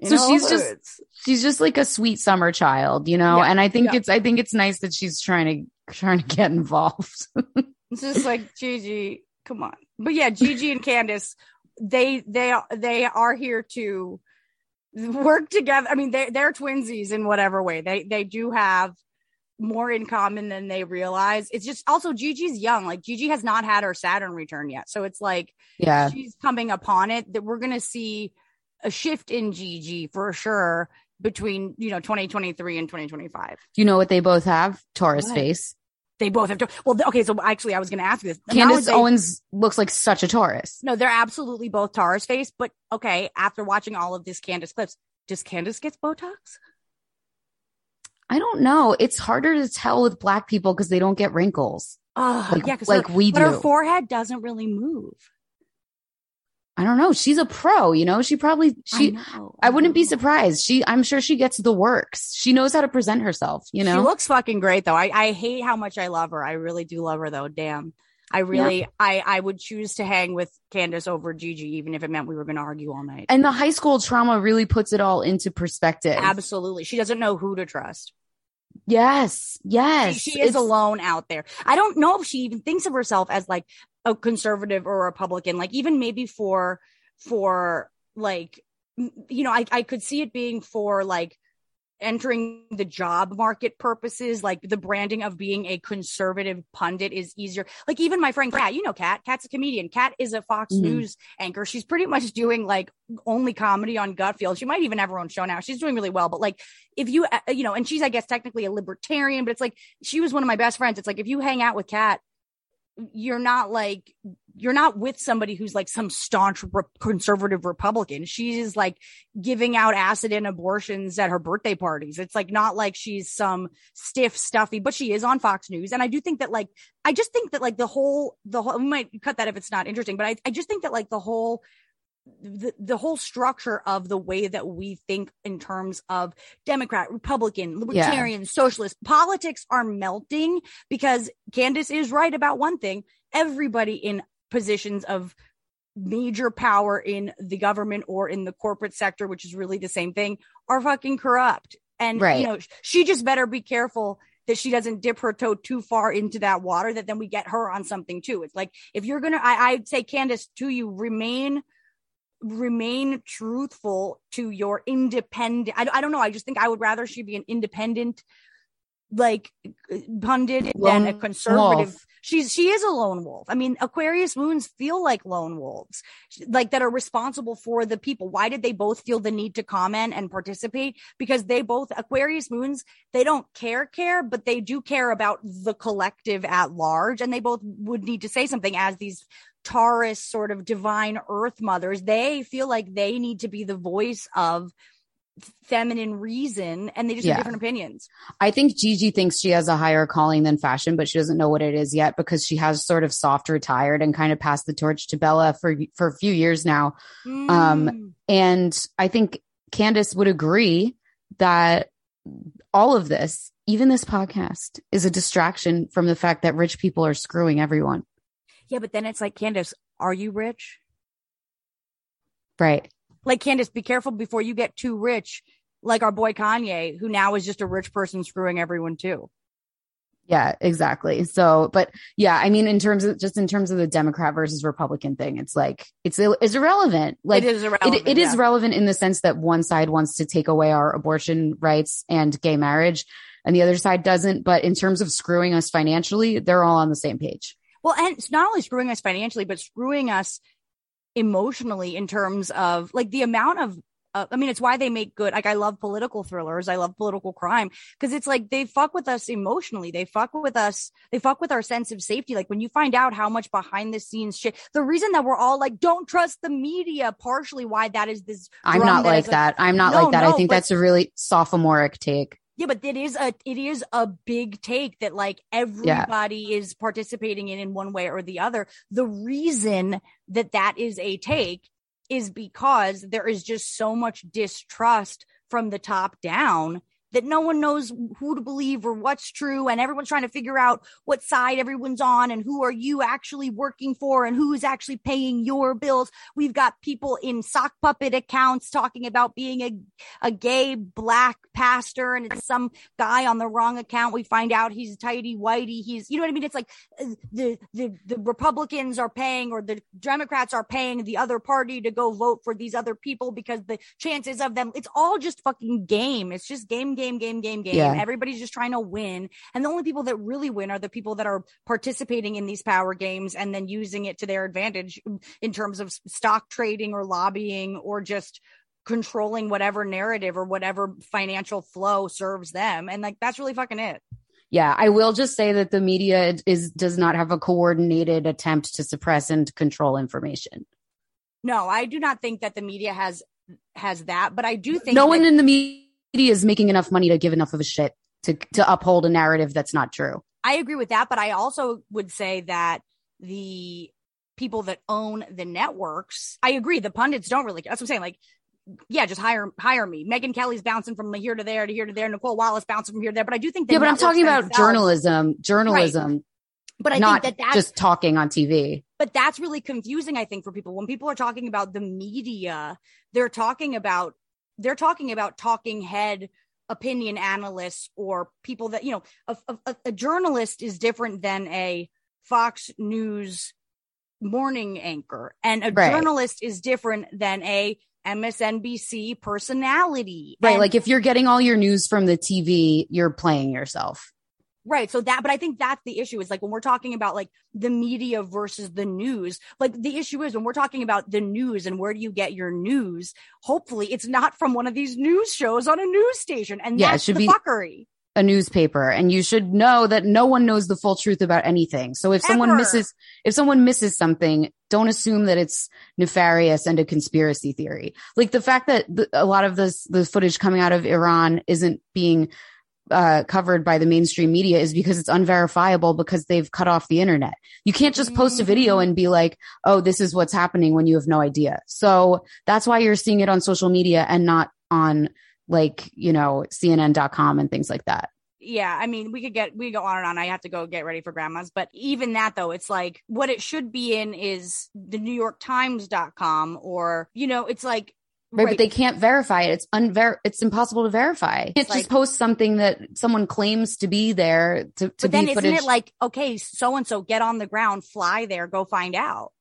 So she's just- She's just like a sweet summer child, you know. Yeah, and I think yeah. it's I think it's nice that she's trying to trying to get involved. (laughs) It's just like Gigi, come on. But yeah, Gigi and Candace, they they they are here to work together. I mean, they they're twinsies in whatever way. They they do have more in common than they realize. It's just also Gigi's young. Like Gigi has not had her Saturn return yet. So it's like yeah, she's coming upon it that we're gonna see a shift in Gigi for sure between you know 2023 and 2025. you know what they both have? Taurus What? face. They both have to. Well, okay. So actually, I was going to ask you this. Candace Owens looks like such a Taurus. No, they're absolutely both Taurus face. But okay, after watching all of this Candace clips, does Candace get Botox? I don't know. It's harder to tell with black people because they don't get wrinkles. Oh, Like- yeah, like her, we but her forehead doesn't really move. I don't know. She's a pro, you know. She probably she. I know. I wouldn't be surprised. She, I'm sure she gets the works. She knows how to present herself. You know. She looks fucking great though. I, I hate how much I love her. I really do love her though. Damn. I really I I would choose to hang with Candace over Gigi even if it meant we were going to argue all night. and the high school trauma really puts it all into perspective. Absolutely. She doesn't know who to trust. Yes. Yes. She, she is alone out there. I don't know if she even thinks of herself as like a conservative or a Republican. Like even maybe for for like you know, I I could see it being for like entering the job market purposes, like the branding of being a conservative pundit is easier. Like even my friend Kat, you know Kat, Kat's a comedian. Kat is a Fox Mhm. News anchor. She's pretty much doing like only comedy on Gutfeld. She might even have her own show now. She's doing really well. But like if you, uh, you know, and she's I guess technically a libertarian, but it's like she was one of my best friends. It's like if you hang out with Kat, you're not like you're not with somebody who's like some staunch re- conservative Republican. She's like giving out acid and abortions at her birthday parties. It's like not like she's some stiff, stuffy, but she is on Fox News. And I do think that like I just think that like the whole the whole we might cut that if it's not interesting, but I, I just think that like the whole the, the whole structure of the way that we think in terms of Democrat, Republican, Libertarian, Socialist politics are melting because Candace is right about one thing. Everybody in positions of major power in the government or in the corporate sector, which is really the same thing, are fucking corrupt. And, Right. you know, she just better be careful that she doesn't dip her toe too far into that water that then we get her on something too. It's like, if you're going to, I'd say, Candace, to you, remain remain truthful to your independent I, I don't know i just think i would rather she be an independent like pundit than a conservative wolf. She's she is a lone wolf. I mean aquarius moons feel like lone wolves like that are responsible for the people. Why did they both feel the need to comment and participate? Because they both aquarius moons they don't care care but they do care about the collective at large. And they both would need to say something as these Taurus sort of divine earth mothers, they feel like they need to be the voice of feminine reason and they just Yeah. have different opinions. I think Gigi thinks she has a higher calling than fashion, but she doesn't know what it is yet because she has sort of soft retired and kind of passed the torch to Bella for for a few years now. Um, Mm. And I think Candace would agree that all of this, even this podcast, is a distraction from the fact that rich people are screwing everyone. yeah, but then it's like, Candace, are you rich? Right. Like, Candace, be careful before you get too rich, like our boy Kanye, who now is just a rich person screwing everyone too. Yeah, exactly. So, but yeah, I mean, in terms of just in terms of the Democrat versus Republican thing, it's like it's it's irrelevant. Like it is irrelevant. it, it is yeah. relevant in the sense that one side wants to take away our abortion rights and gay marriage, and the other side doesn't. But in terms of screwing us financially, they're all on the same page. Well, and it's not only screwing us financially, but screwing us emotionally in terms of like the amount of. Uh, I mean, it's why they make good. Like, I love political thrillers. I love political crime because it's like they fuck with us emotionally. They fuck with us. They fuck with our sense of safety. Like when you find out how much behind the scenes shit. The reason that we're all like, don't trust the media. Partially why that is this. I'm not that like that. I'm not No, like that. no, I think that's a really sophomoric take. Yeah, but it is a it is a big take that like everybody is participating in in one way or the other. The reason that that is a take is because there is just so much distrust from the top down that no one knows who to believe or what's true and everyone's trying to figure out what side everyone's on and who are you actually working for and who's actually paying your bills. We've got people in sock puppet accounts talking about being a a gay black pastor and it's some guy on the wrong account. We find out he's tidy whitey. He's, you know what I mean? It's like uh, the, the, the Republicans are paying or the Democrats are paying the other party to go vote for these other people because the chances of them, it's all just fucking game. It's just game, game, game, game, game. Yeah. Everybody's just trying to win. And the only people that really win are the people that are participating in these power games and then using it to their advantage in terms of stock trading or lobbying or just controlling whatever narrative or whatever financial flow serves them. And like, that's really fucking it. Yeah, I will just say that the media is does not have a coordinated attempt to suppress and control information. No, I do not think that the media has, has that, but I do think no that- one in the media is making enough money to give enough of a shit. to to uphold a narrative that's not true. I agree with that, but I also would say that the people that own the networks, I agree. The pundits don't really. That's what I'm saying. Like, yeah, just hire hire me. Megyn Kelly's bouncing from here to there to here to there. Nicolle Wallace bouncing from here to there. But I do think that yeah, but I'm talking about journalism, journalism. Right. But I not think that that's just talking on TV. But that's really confusing, I think, for people. When people are talking about the media, they're talking about they're talking about talking head opinion analysts or people that you know a, a, a journalist is different than a Fox News morning anchor, and a Right. journalist is different than a MSNBC personality. Right. And- like if you're getting all your news from the TV, you're playing yourself. Right. So that, but I think that's the issue is like when we're talking about like the media versus the news, like the issue is when we're talking about the news and where do you get your news, hopefully it's not from one of these news shows on a news station. And Yeah, it should the be- fuckery. a newspaper and you should know that no one knows the full truth about anything. So if someone misses, if someone misses something, don't assume that it's nefarious and a conspiracy theory. Like the fact that the, a lot of this, the footage coming out of Iran isn't being uh, covered by the mainstream media is because it's unverifiable because they've cut off the internet. You can't just post a video and be like, Oh, this is what's happening when you have no idea. So that's why you're seeing it on social media and not on like, you know, CNN.com and things like that. Yeah, I mean, we could get we go on and on. I have to go get ready for grandma's, but even that though, it's like what it should be in is the New York Times.com or you know, it's like Right, but they can't verify it. It's unver it's impossible to verify. You can't like- just post something that someone claims to be there to, to but then isn't footage. it like okay, so and so get on the ground, fly there, go find out.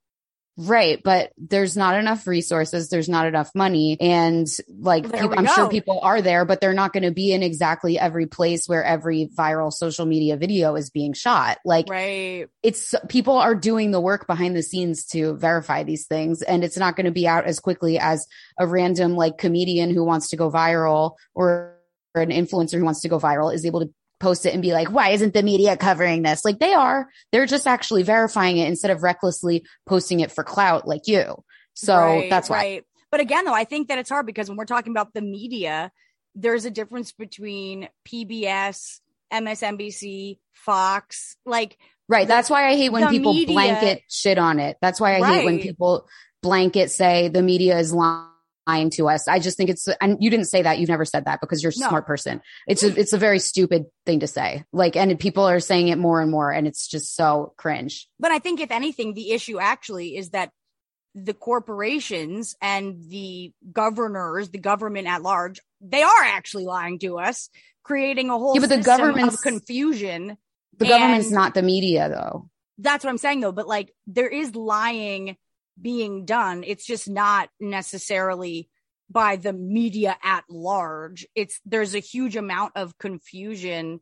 Right, but there's not enough resources, there's not enough money, and like There peop- we I'm sure people are there, but they're not going to be in exactly every place where every viral social media video is being shot. Like Right. it's people are doing the work behind the scenes to verify these things and it's not going to be out as quickly as a random like comedian who wants to go viral or an influencer who wants to go viral is able to post it and be like why isn't the media covering this like they are they're just actually verifying it instead of recklessly posting it for clout like you so Right, that's why Right. But again, though, I think that it's hard because when we're talking about the media, there's a difference between PBS, MSNBC, Fox, like Right. That's why I hate when people media- blanket shit on it. That's why I hate when people blanket say the media is lying to us. I just think it's, and you didn't say that. You've never said that because you're a No. smart person. It's a, it's a very stupid thing to say. Like, and people are saying it more and more and it's just so cringe. But I think if anything, the issue actually is that the corporations and the governors, the government at large, they are actually lying to us, creating a whole Yeah, but the government's- of confusion. The government's not the media though. That's what I'm saying though. But like there is lying being done. It's just not necessarily by the media at large. It's there's a huge amount of confusion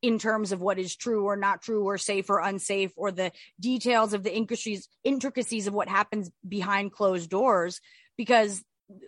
in terms of what is true or not true or safe or unsafe or the details of the intricacies intricacies of what happens behind closed doors because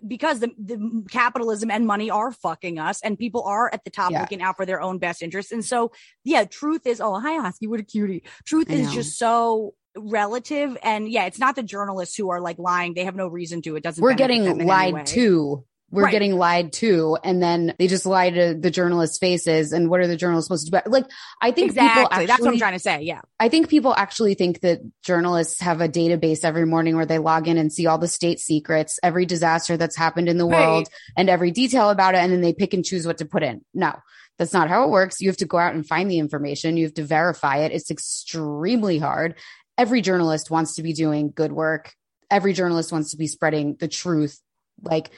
because the, the capitalism and money are fucking us and people are at the top Yeah. looking out for their own best interests and so yeah truth is oh hi Husky what a cutie truth is just so relative and yeah it's not the journalists who are like lying they have no reason to it doesn't We're getting them in any lied to. We're Right. getting lied to. And then they just lie to the journalists' faces. And what are the journalists supposed to do? Like, I think people exactly actually, that's what i'm trying to say yeah I think people actually think that journalists have a database every morning where they log in and see all the state secrets, every disaster that's happened in the Right. world, and every detail about it, and then they pick and choose what to put in. No, that's not how it works. You have to go out and find the information. You have to verify it. It's extremely hard. Every journalist wants to be doing good work. Every journalist wants to be spreading the truth. Like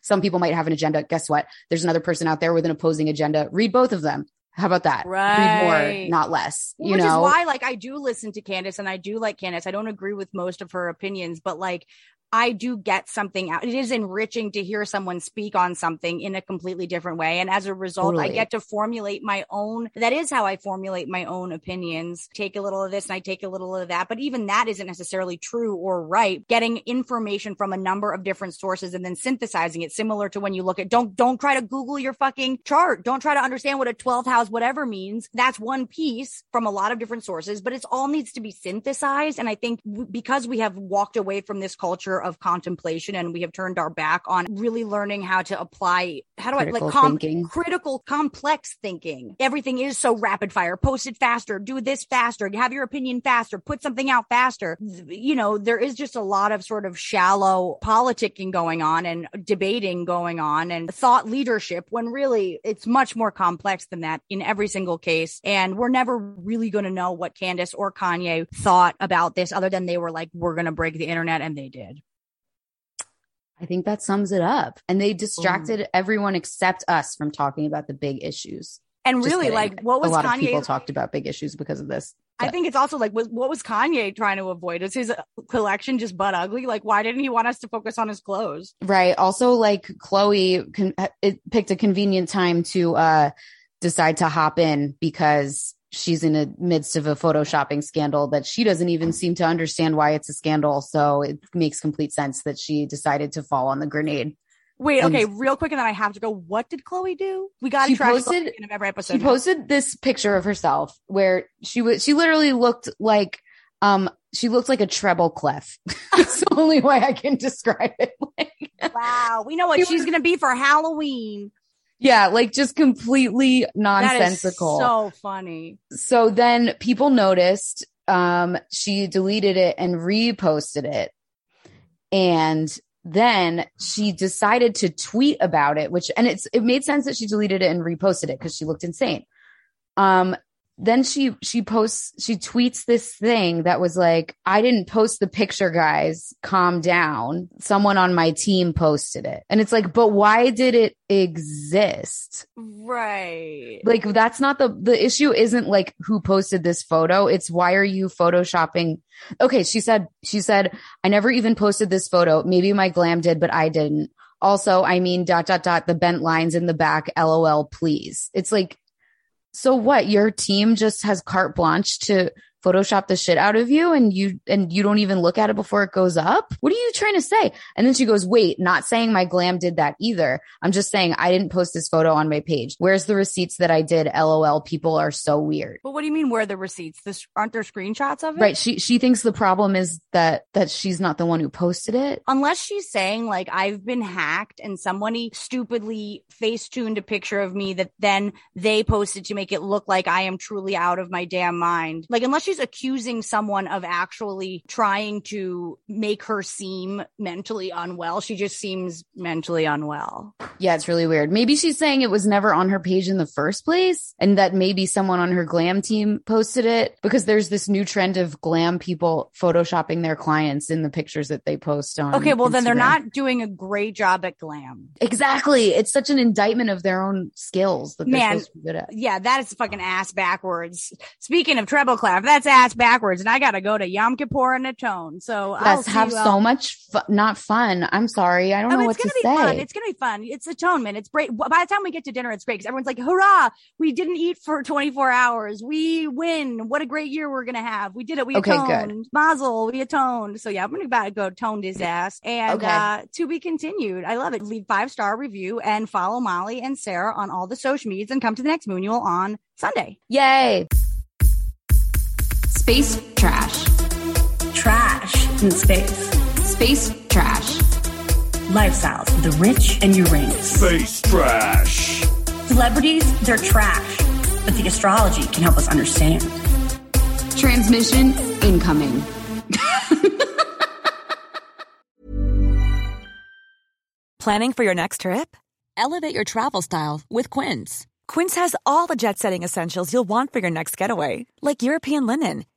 some people might have an agenda. Guess what? There's another person out there with an opposing agenda. Read both of them. How about that? Read Right. more, not less. Which you know, is why, like, I do listen to Candace and I do like Candace. I don't agree with most of her opinions, but like, I do get something out. It is enriching to hear someone speak on something in a completely different way. And as a result, I get to formulate my own. That is how I formulate my own opinions. Take a little of this and I take a little of that. But even that isn't necessarily true or right. Getting information from a number of different sources and then synthesizing it similar to when you look at, don't, don't try to Google your fucking chart. Don't try to understand what a 12th house, whatever means. That's one piece from a lot of different sources, but it's all needs to be synthesized. And I think because we have walked away from this culture culture of contemplation and we have turned our back on really learning how to apply how do Critical I like com- thinking. critical complex thinking. Everything is so rapid fire. Post it faster, do this faster, have your opinion faster, put something out faster. You know, there is just a lot of sort of shallow politicking going on and debating going on and thought leadership when really it's much more complex than that in every single case. And we're never really going to know what Candace or Kanye thought about this other than they were like, we're going to break the internet and they did. I think that sums it up. And they distracted everyone except us from talking about the big issues. And Just really, kidding. like, what was a lot of people talked about big issues because of this. I think it's also like, was, what was Kanye trying to avoid? Is his collection just butt ugly? Like, why didn't he want us to focus on his clothes? Right. Also, like Khloe con- it picked a convenient time to uh decide to hop in because she's in the midst of a photoshopping scandal that she doesn't even seem to understand why it's a scandal. So it makes complete sense that she decided to fall on the grenade. Wait, And- okay, real quick, and then I have to go. What did Khloe do? We got to trash posted- at the end of every episode. She posted this picture of herself where she was she literally looked like um she looked like a treble clef. (laughs) That's the only way I can describe it. (laughs) Like, wow, we know what She she's was- gonna be for Halloween. Yeah, like just completely nonsensical. so funny. so then people noticed um she deleted it and reposted it and then she decided to tweet about it which and it's it made sense that she deleted it and reposted it because she looked insane um then she she posts she tweets this thing that was like i didn't post the picture guys. Calm down. Someone on my team posted it. And it's like but why did it exist? Right. like that's not the the issue isn't like who posted this photo. It's why are you photoshopping? Okay she said she said i never even posted this photo. Maybe my glam did but i didn't. Also i mean dot dot dot the bent lines in the back lol please. It's like so what your team just has carte blanche to photoshop the shit out of you and you and you don't even look at it before it goes up what are you trying to say and then she goes wait not saying my glam did that either i'm just saying i didn't post this photo on my page where's the receipts that i did lol people are so weird But what do you mean? Where are the receipts? This aren't there screenshots of it? right she she thinks the problem is that that she's not the one who posted it Unless she's saying like I've been hacked and somebody stupidly face tuned a picture of me that then they posted to make it look like I am truly out of my damn mind. Like unless she's accusing someone of actually trying to make her seem mentally unwell, she just seems mentally unwell. yeah it's really weird maybe she's saying it was never on her page in the first place and that maybe someone on her glam team posted it because there's this new trend of glam people photoshopping their clients in the pictures that they post on Okay, well then they're not doing a great job at glam. Exactly. It's such an indictment of their own skills that they're supposed to be good at. Yeah, that is fucking ass backwards. Speaking of treble clef, that's ass backwards, and I gotta go to Yom Kippur and atone. So I'll have so all- much fu- not fun. I'm sorry. I don't Oh, know it's what gonna to be say. fun. It's gonna be fun. It's atonement. It's great. By the time we get to dinner, it's great because everyone's like, "Hurrah! We didn't eat for 24 hours. We win. What a great year we're gonna have. We did it. We Okay, good. atoned. Mazel. We atoned. So yeah, I'm gonna about to go toned his ass. And Okay. uh, to be continued. I love it. Leave five star review and follow Molly and Sara on all the social medias and come to the next Moonual on Sunday. Yay. Space trash. Trash in space. Space trash. Lifestyles of the rich and Uranus. Space trash. Celebrities, they're trash, but the astrology can help us understand. Transmission incoming. Planning for your next trip? Elevate your travel style with Quince. Quince has all the jet setting essentials you'll want for your next getaway, like European linen,